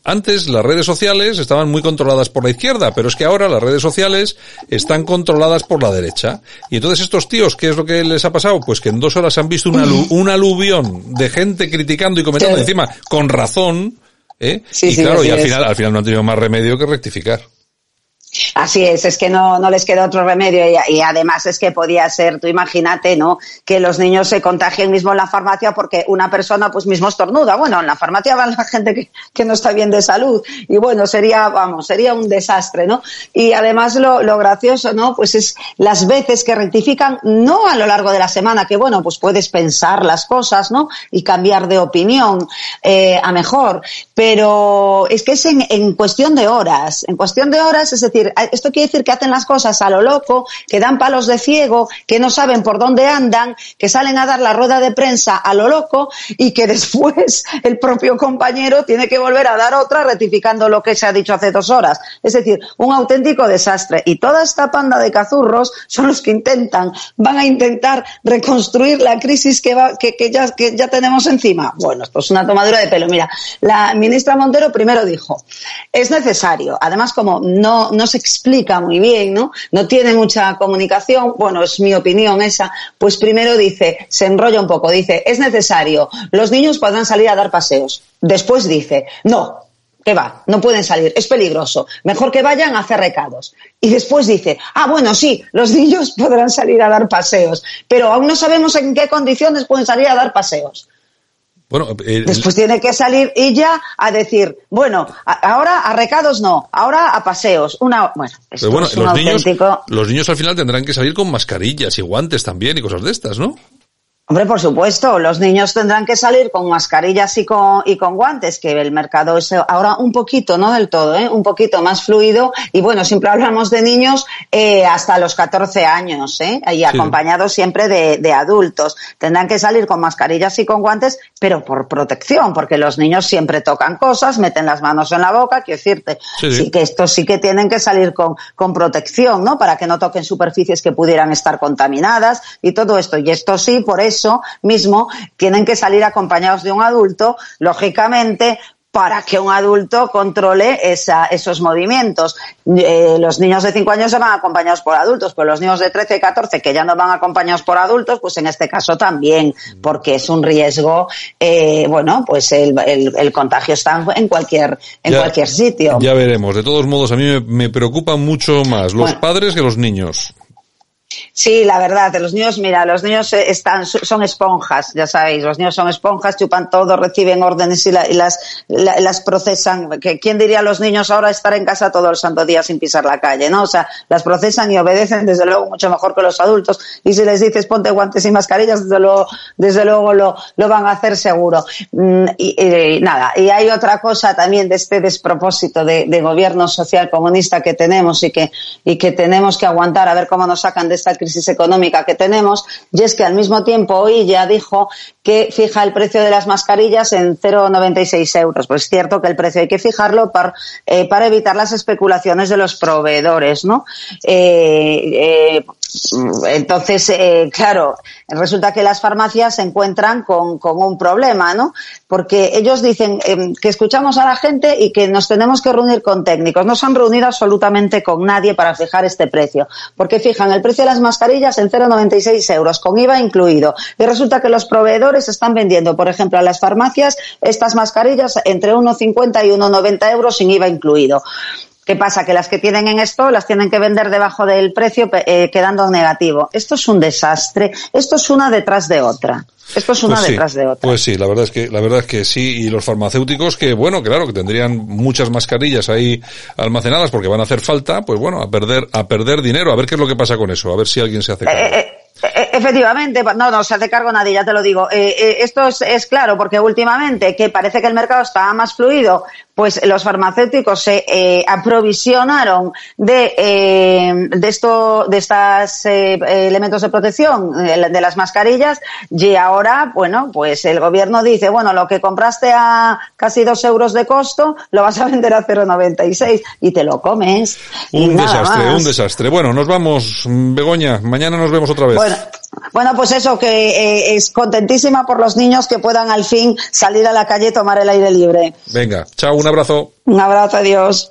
Antes las redes sociales estaban muy controladas por la izquierda, pero es que ahora las redes sociales están controladas por la derecha. Y entonces estos tíos, ¿qué es lo que les ha pasado? Pues que en dos horas han visto una un aluvión de gente criticando y comentando Sí. encima con razón, ¿eh? Sí, y sí, claro, y al final, al final no han tenido más remedio que rectificar. Así es, es que no, no les queda otro remedio y, además es que podía ser, tú imagínate, ¿no? Que los niños se contagien mismo en la farmacia porque una persona pues mismo estornuda. Bueno, en la farmacia va la gente que, que no está bien de salud y bueno, sería, vamos, sería un desastre, ¿no? Y además lo, lo gracioso, ¿no? Pues es las veces que rectifican, no a lo largo de la semana, que bueno, pues puedes pensar las cosas, ¿no? Y cambiar de opinión eh, a mejor, pero es que es en, en cuestión de horas, en cuestión de horas, es decir, esto quiere decir que hacen las cosas a lo loco, que dan palos de ciego, que no saben por dónde andan, que salen a dar la rueda de prensa a lo loco y que después el propio compañero tiene que volver a dar otra rectificando lo que se ha dicho hace dos horas. Es decir, un auténtico desastre. Y toda esta panda de cazurros son los que intentan, van a intentar reconstruir la crisis que, va, que, ya, tenemos encima. Bueno, esto es una tomadura de pelo. Mira, la ministra Montero primero dijo, es necesario, además como no se explica muy bien, ¿no? No tiene mucha comunicación, bueno, es mi opinión esa, pues primero dice, se enrolla un poco, dice, es necesario, los niños podrán salir a dar paseos. Después dice, no, que va, no pueden salir, es peligroso, mejor que vayan a hacer recados. Y después dice, ah, bueno, sí, los niños podrán salir a dar paseos, pero aún no sabemos en qué condiciones pueden salir a dar paseos. Bueno, el- Después tiene que salir ella a decir, bueno, a- ahora a recados no, ahora a paseos. Una, bueno, pero bueno, es un los niños, auténtico. los niños al final tendrán que salir con mascarillas y guantes también y cosas de estas, ¿no? Hombre, por supuesto, los niños tendrán que salir con mascarillas y con, y con guantes, que el mercado es ahora un poquito, no del todo, ¿eh? un poquito más fluido. Y bueno, siempre hablamos de niños eh, hasta los 14 años, ¿eh? y acompañados siempre de, de adultos. Tendrán que salir con mascarillas y con guantes, pero por protección, porque los niños siempre tocan cosas, meten las manos en la boca, quiero decirte, Sí, sí. sí que estos sí que tienen que salir con, con protección, ¿no? Para que no toquen superficies que pudieran estar contaminadas y todo esto. Y esto sí, por eso mismo, tienen que salir acompañados de un adulto, lógicamente, para que un adulto controle esa, esos movimientos. Eh, los niños de 5 años se van acompañados por adultos, pero los niños de 13 y 14 que ya no van acompañados por adultos, pues en este caso también, porque es un riesgo, eh, bueno, pues el, el, el contagio está en cualquier, en Ya- cualquier sitio. Ya veremos. De todos modos, a mí me, me preocupan mucho más los Bueno. padres que los niños. Sí, la verdad, los niños, mira, los niños eh, están, son esponjas, ya sabéis, los niños son esponjas, chupan todo, reciben órdenes y, la- y las, la- las procesan. ¿Quién diría a los niños ahora estar en casa todo el santo día sin pisar la calle, no? O sea, las procesan y obedecen desde luego mucho mejor que los adultos. Y si les dices ponte guantes y mascarillas, desde luego, desde luego lo, lo van a hacer seguro. Mm, Y, y nada, y hay otra cosa también de este despropósito de, de gobierno social comunista que tenemos y que, y que tenemos que aguantar a ver cómo nos sacan de esta crisis económica que tenemos, y es que al mismo tiempo hoy ya dijo que fija el precio de las mascarillas en 0,96 euros. Pues es cierto que el precio hay que fijarlo para, eh, para evitar las especulaciones de los proveedores, ¿no? Eh, eh, entonces, claro, resulta que las farmacias se encuentran con, con un problema, ¿no? Porque ellos dicen eh, que escuchamos a la gente y que nos tenemos que reunir con técnicos. No se han reunido absolutamente con nadie para fijar este precio. Porque fijan el precio las mascarillas en 0,96 euros, con IVA incluido. Y resulta que los proveedores están vendiendo, por ejemplo, a las farmacias estas mascarillas entre 1,50 y 1,90 euros sin IVA incluido. ¿Qué pasa? Que las que tienen en esto las tienen que vender debajo del precio eh, quedando negativo. Esto es un desastre. Esto es una detrás de otra. Esto es una Pues sí, detrás de otra. Pues sí, la verdad es que la verdad es que sí y los farmacéuticos que bueno, claro, que tendrían muchas mascarillas ahí almacenadas porque van a hacer falta, pues bueno, a perder a perder dinero, a ver qué es lo que pasa con eso, a ver si alguien se hace cargo. Eh, eh, Efectivamente, no, no se hace cargo nadie, ya te lo digo. Eh, eh, esto es, es, claro, porque últimamente, que parece que el mercado está más fluido, pues los farmacéuticos se eh, aprovisionaron de, de esto, de estos elementos de protección, de las mascarillas, y ahora, bueno, pues el gobierno dice, bueno, lo que compraste a casi dos euros de costo, lo vas a vender a 0,96 y te lo comes. Un desastre, un desastre. Bueno, nos vamos, Begoña, mañana nos vemos otra vez. Bueno, bueno, pues eso, que eh, es contentísima por los niños que puedan al fin salir a la calle y tomar el aire libre. Venga, chao, un abrazo. Un abrazo, adiós.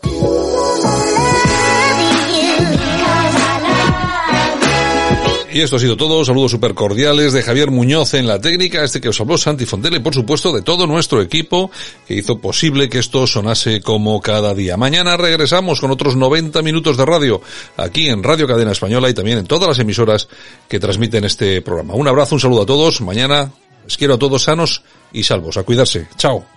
Y esto ha sido todo. Saludos súper cordiales de Javier Muñoz en la técnica, este que os habló Santi Fontela y por supuesto de todo nuestro equipo que hizo posible que esto sonase como cada día. Mañana regresamos con otros 90 minutos de radio aquí en Radio Cadena Española y también en todas las emisoras que transmiten este programa. Un abrazo, un saludo a todos. Mañana les quiero a todos sanos y salvos. A cuidarse. Chao.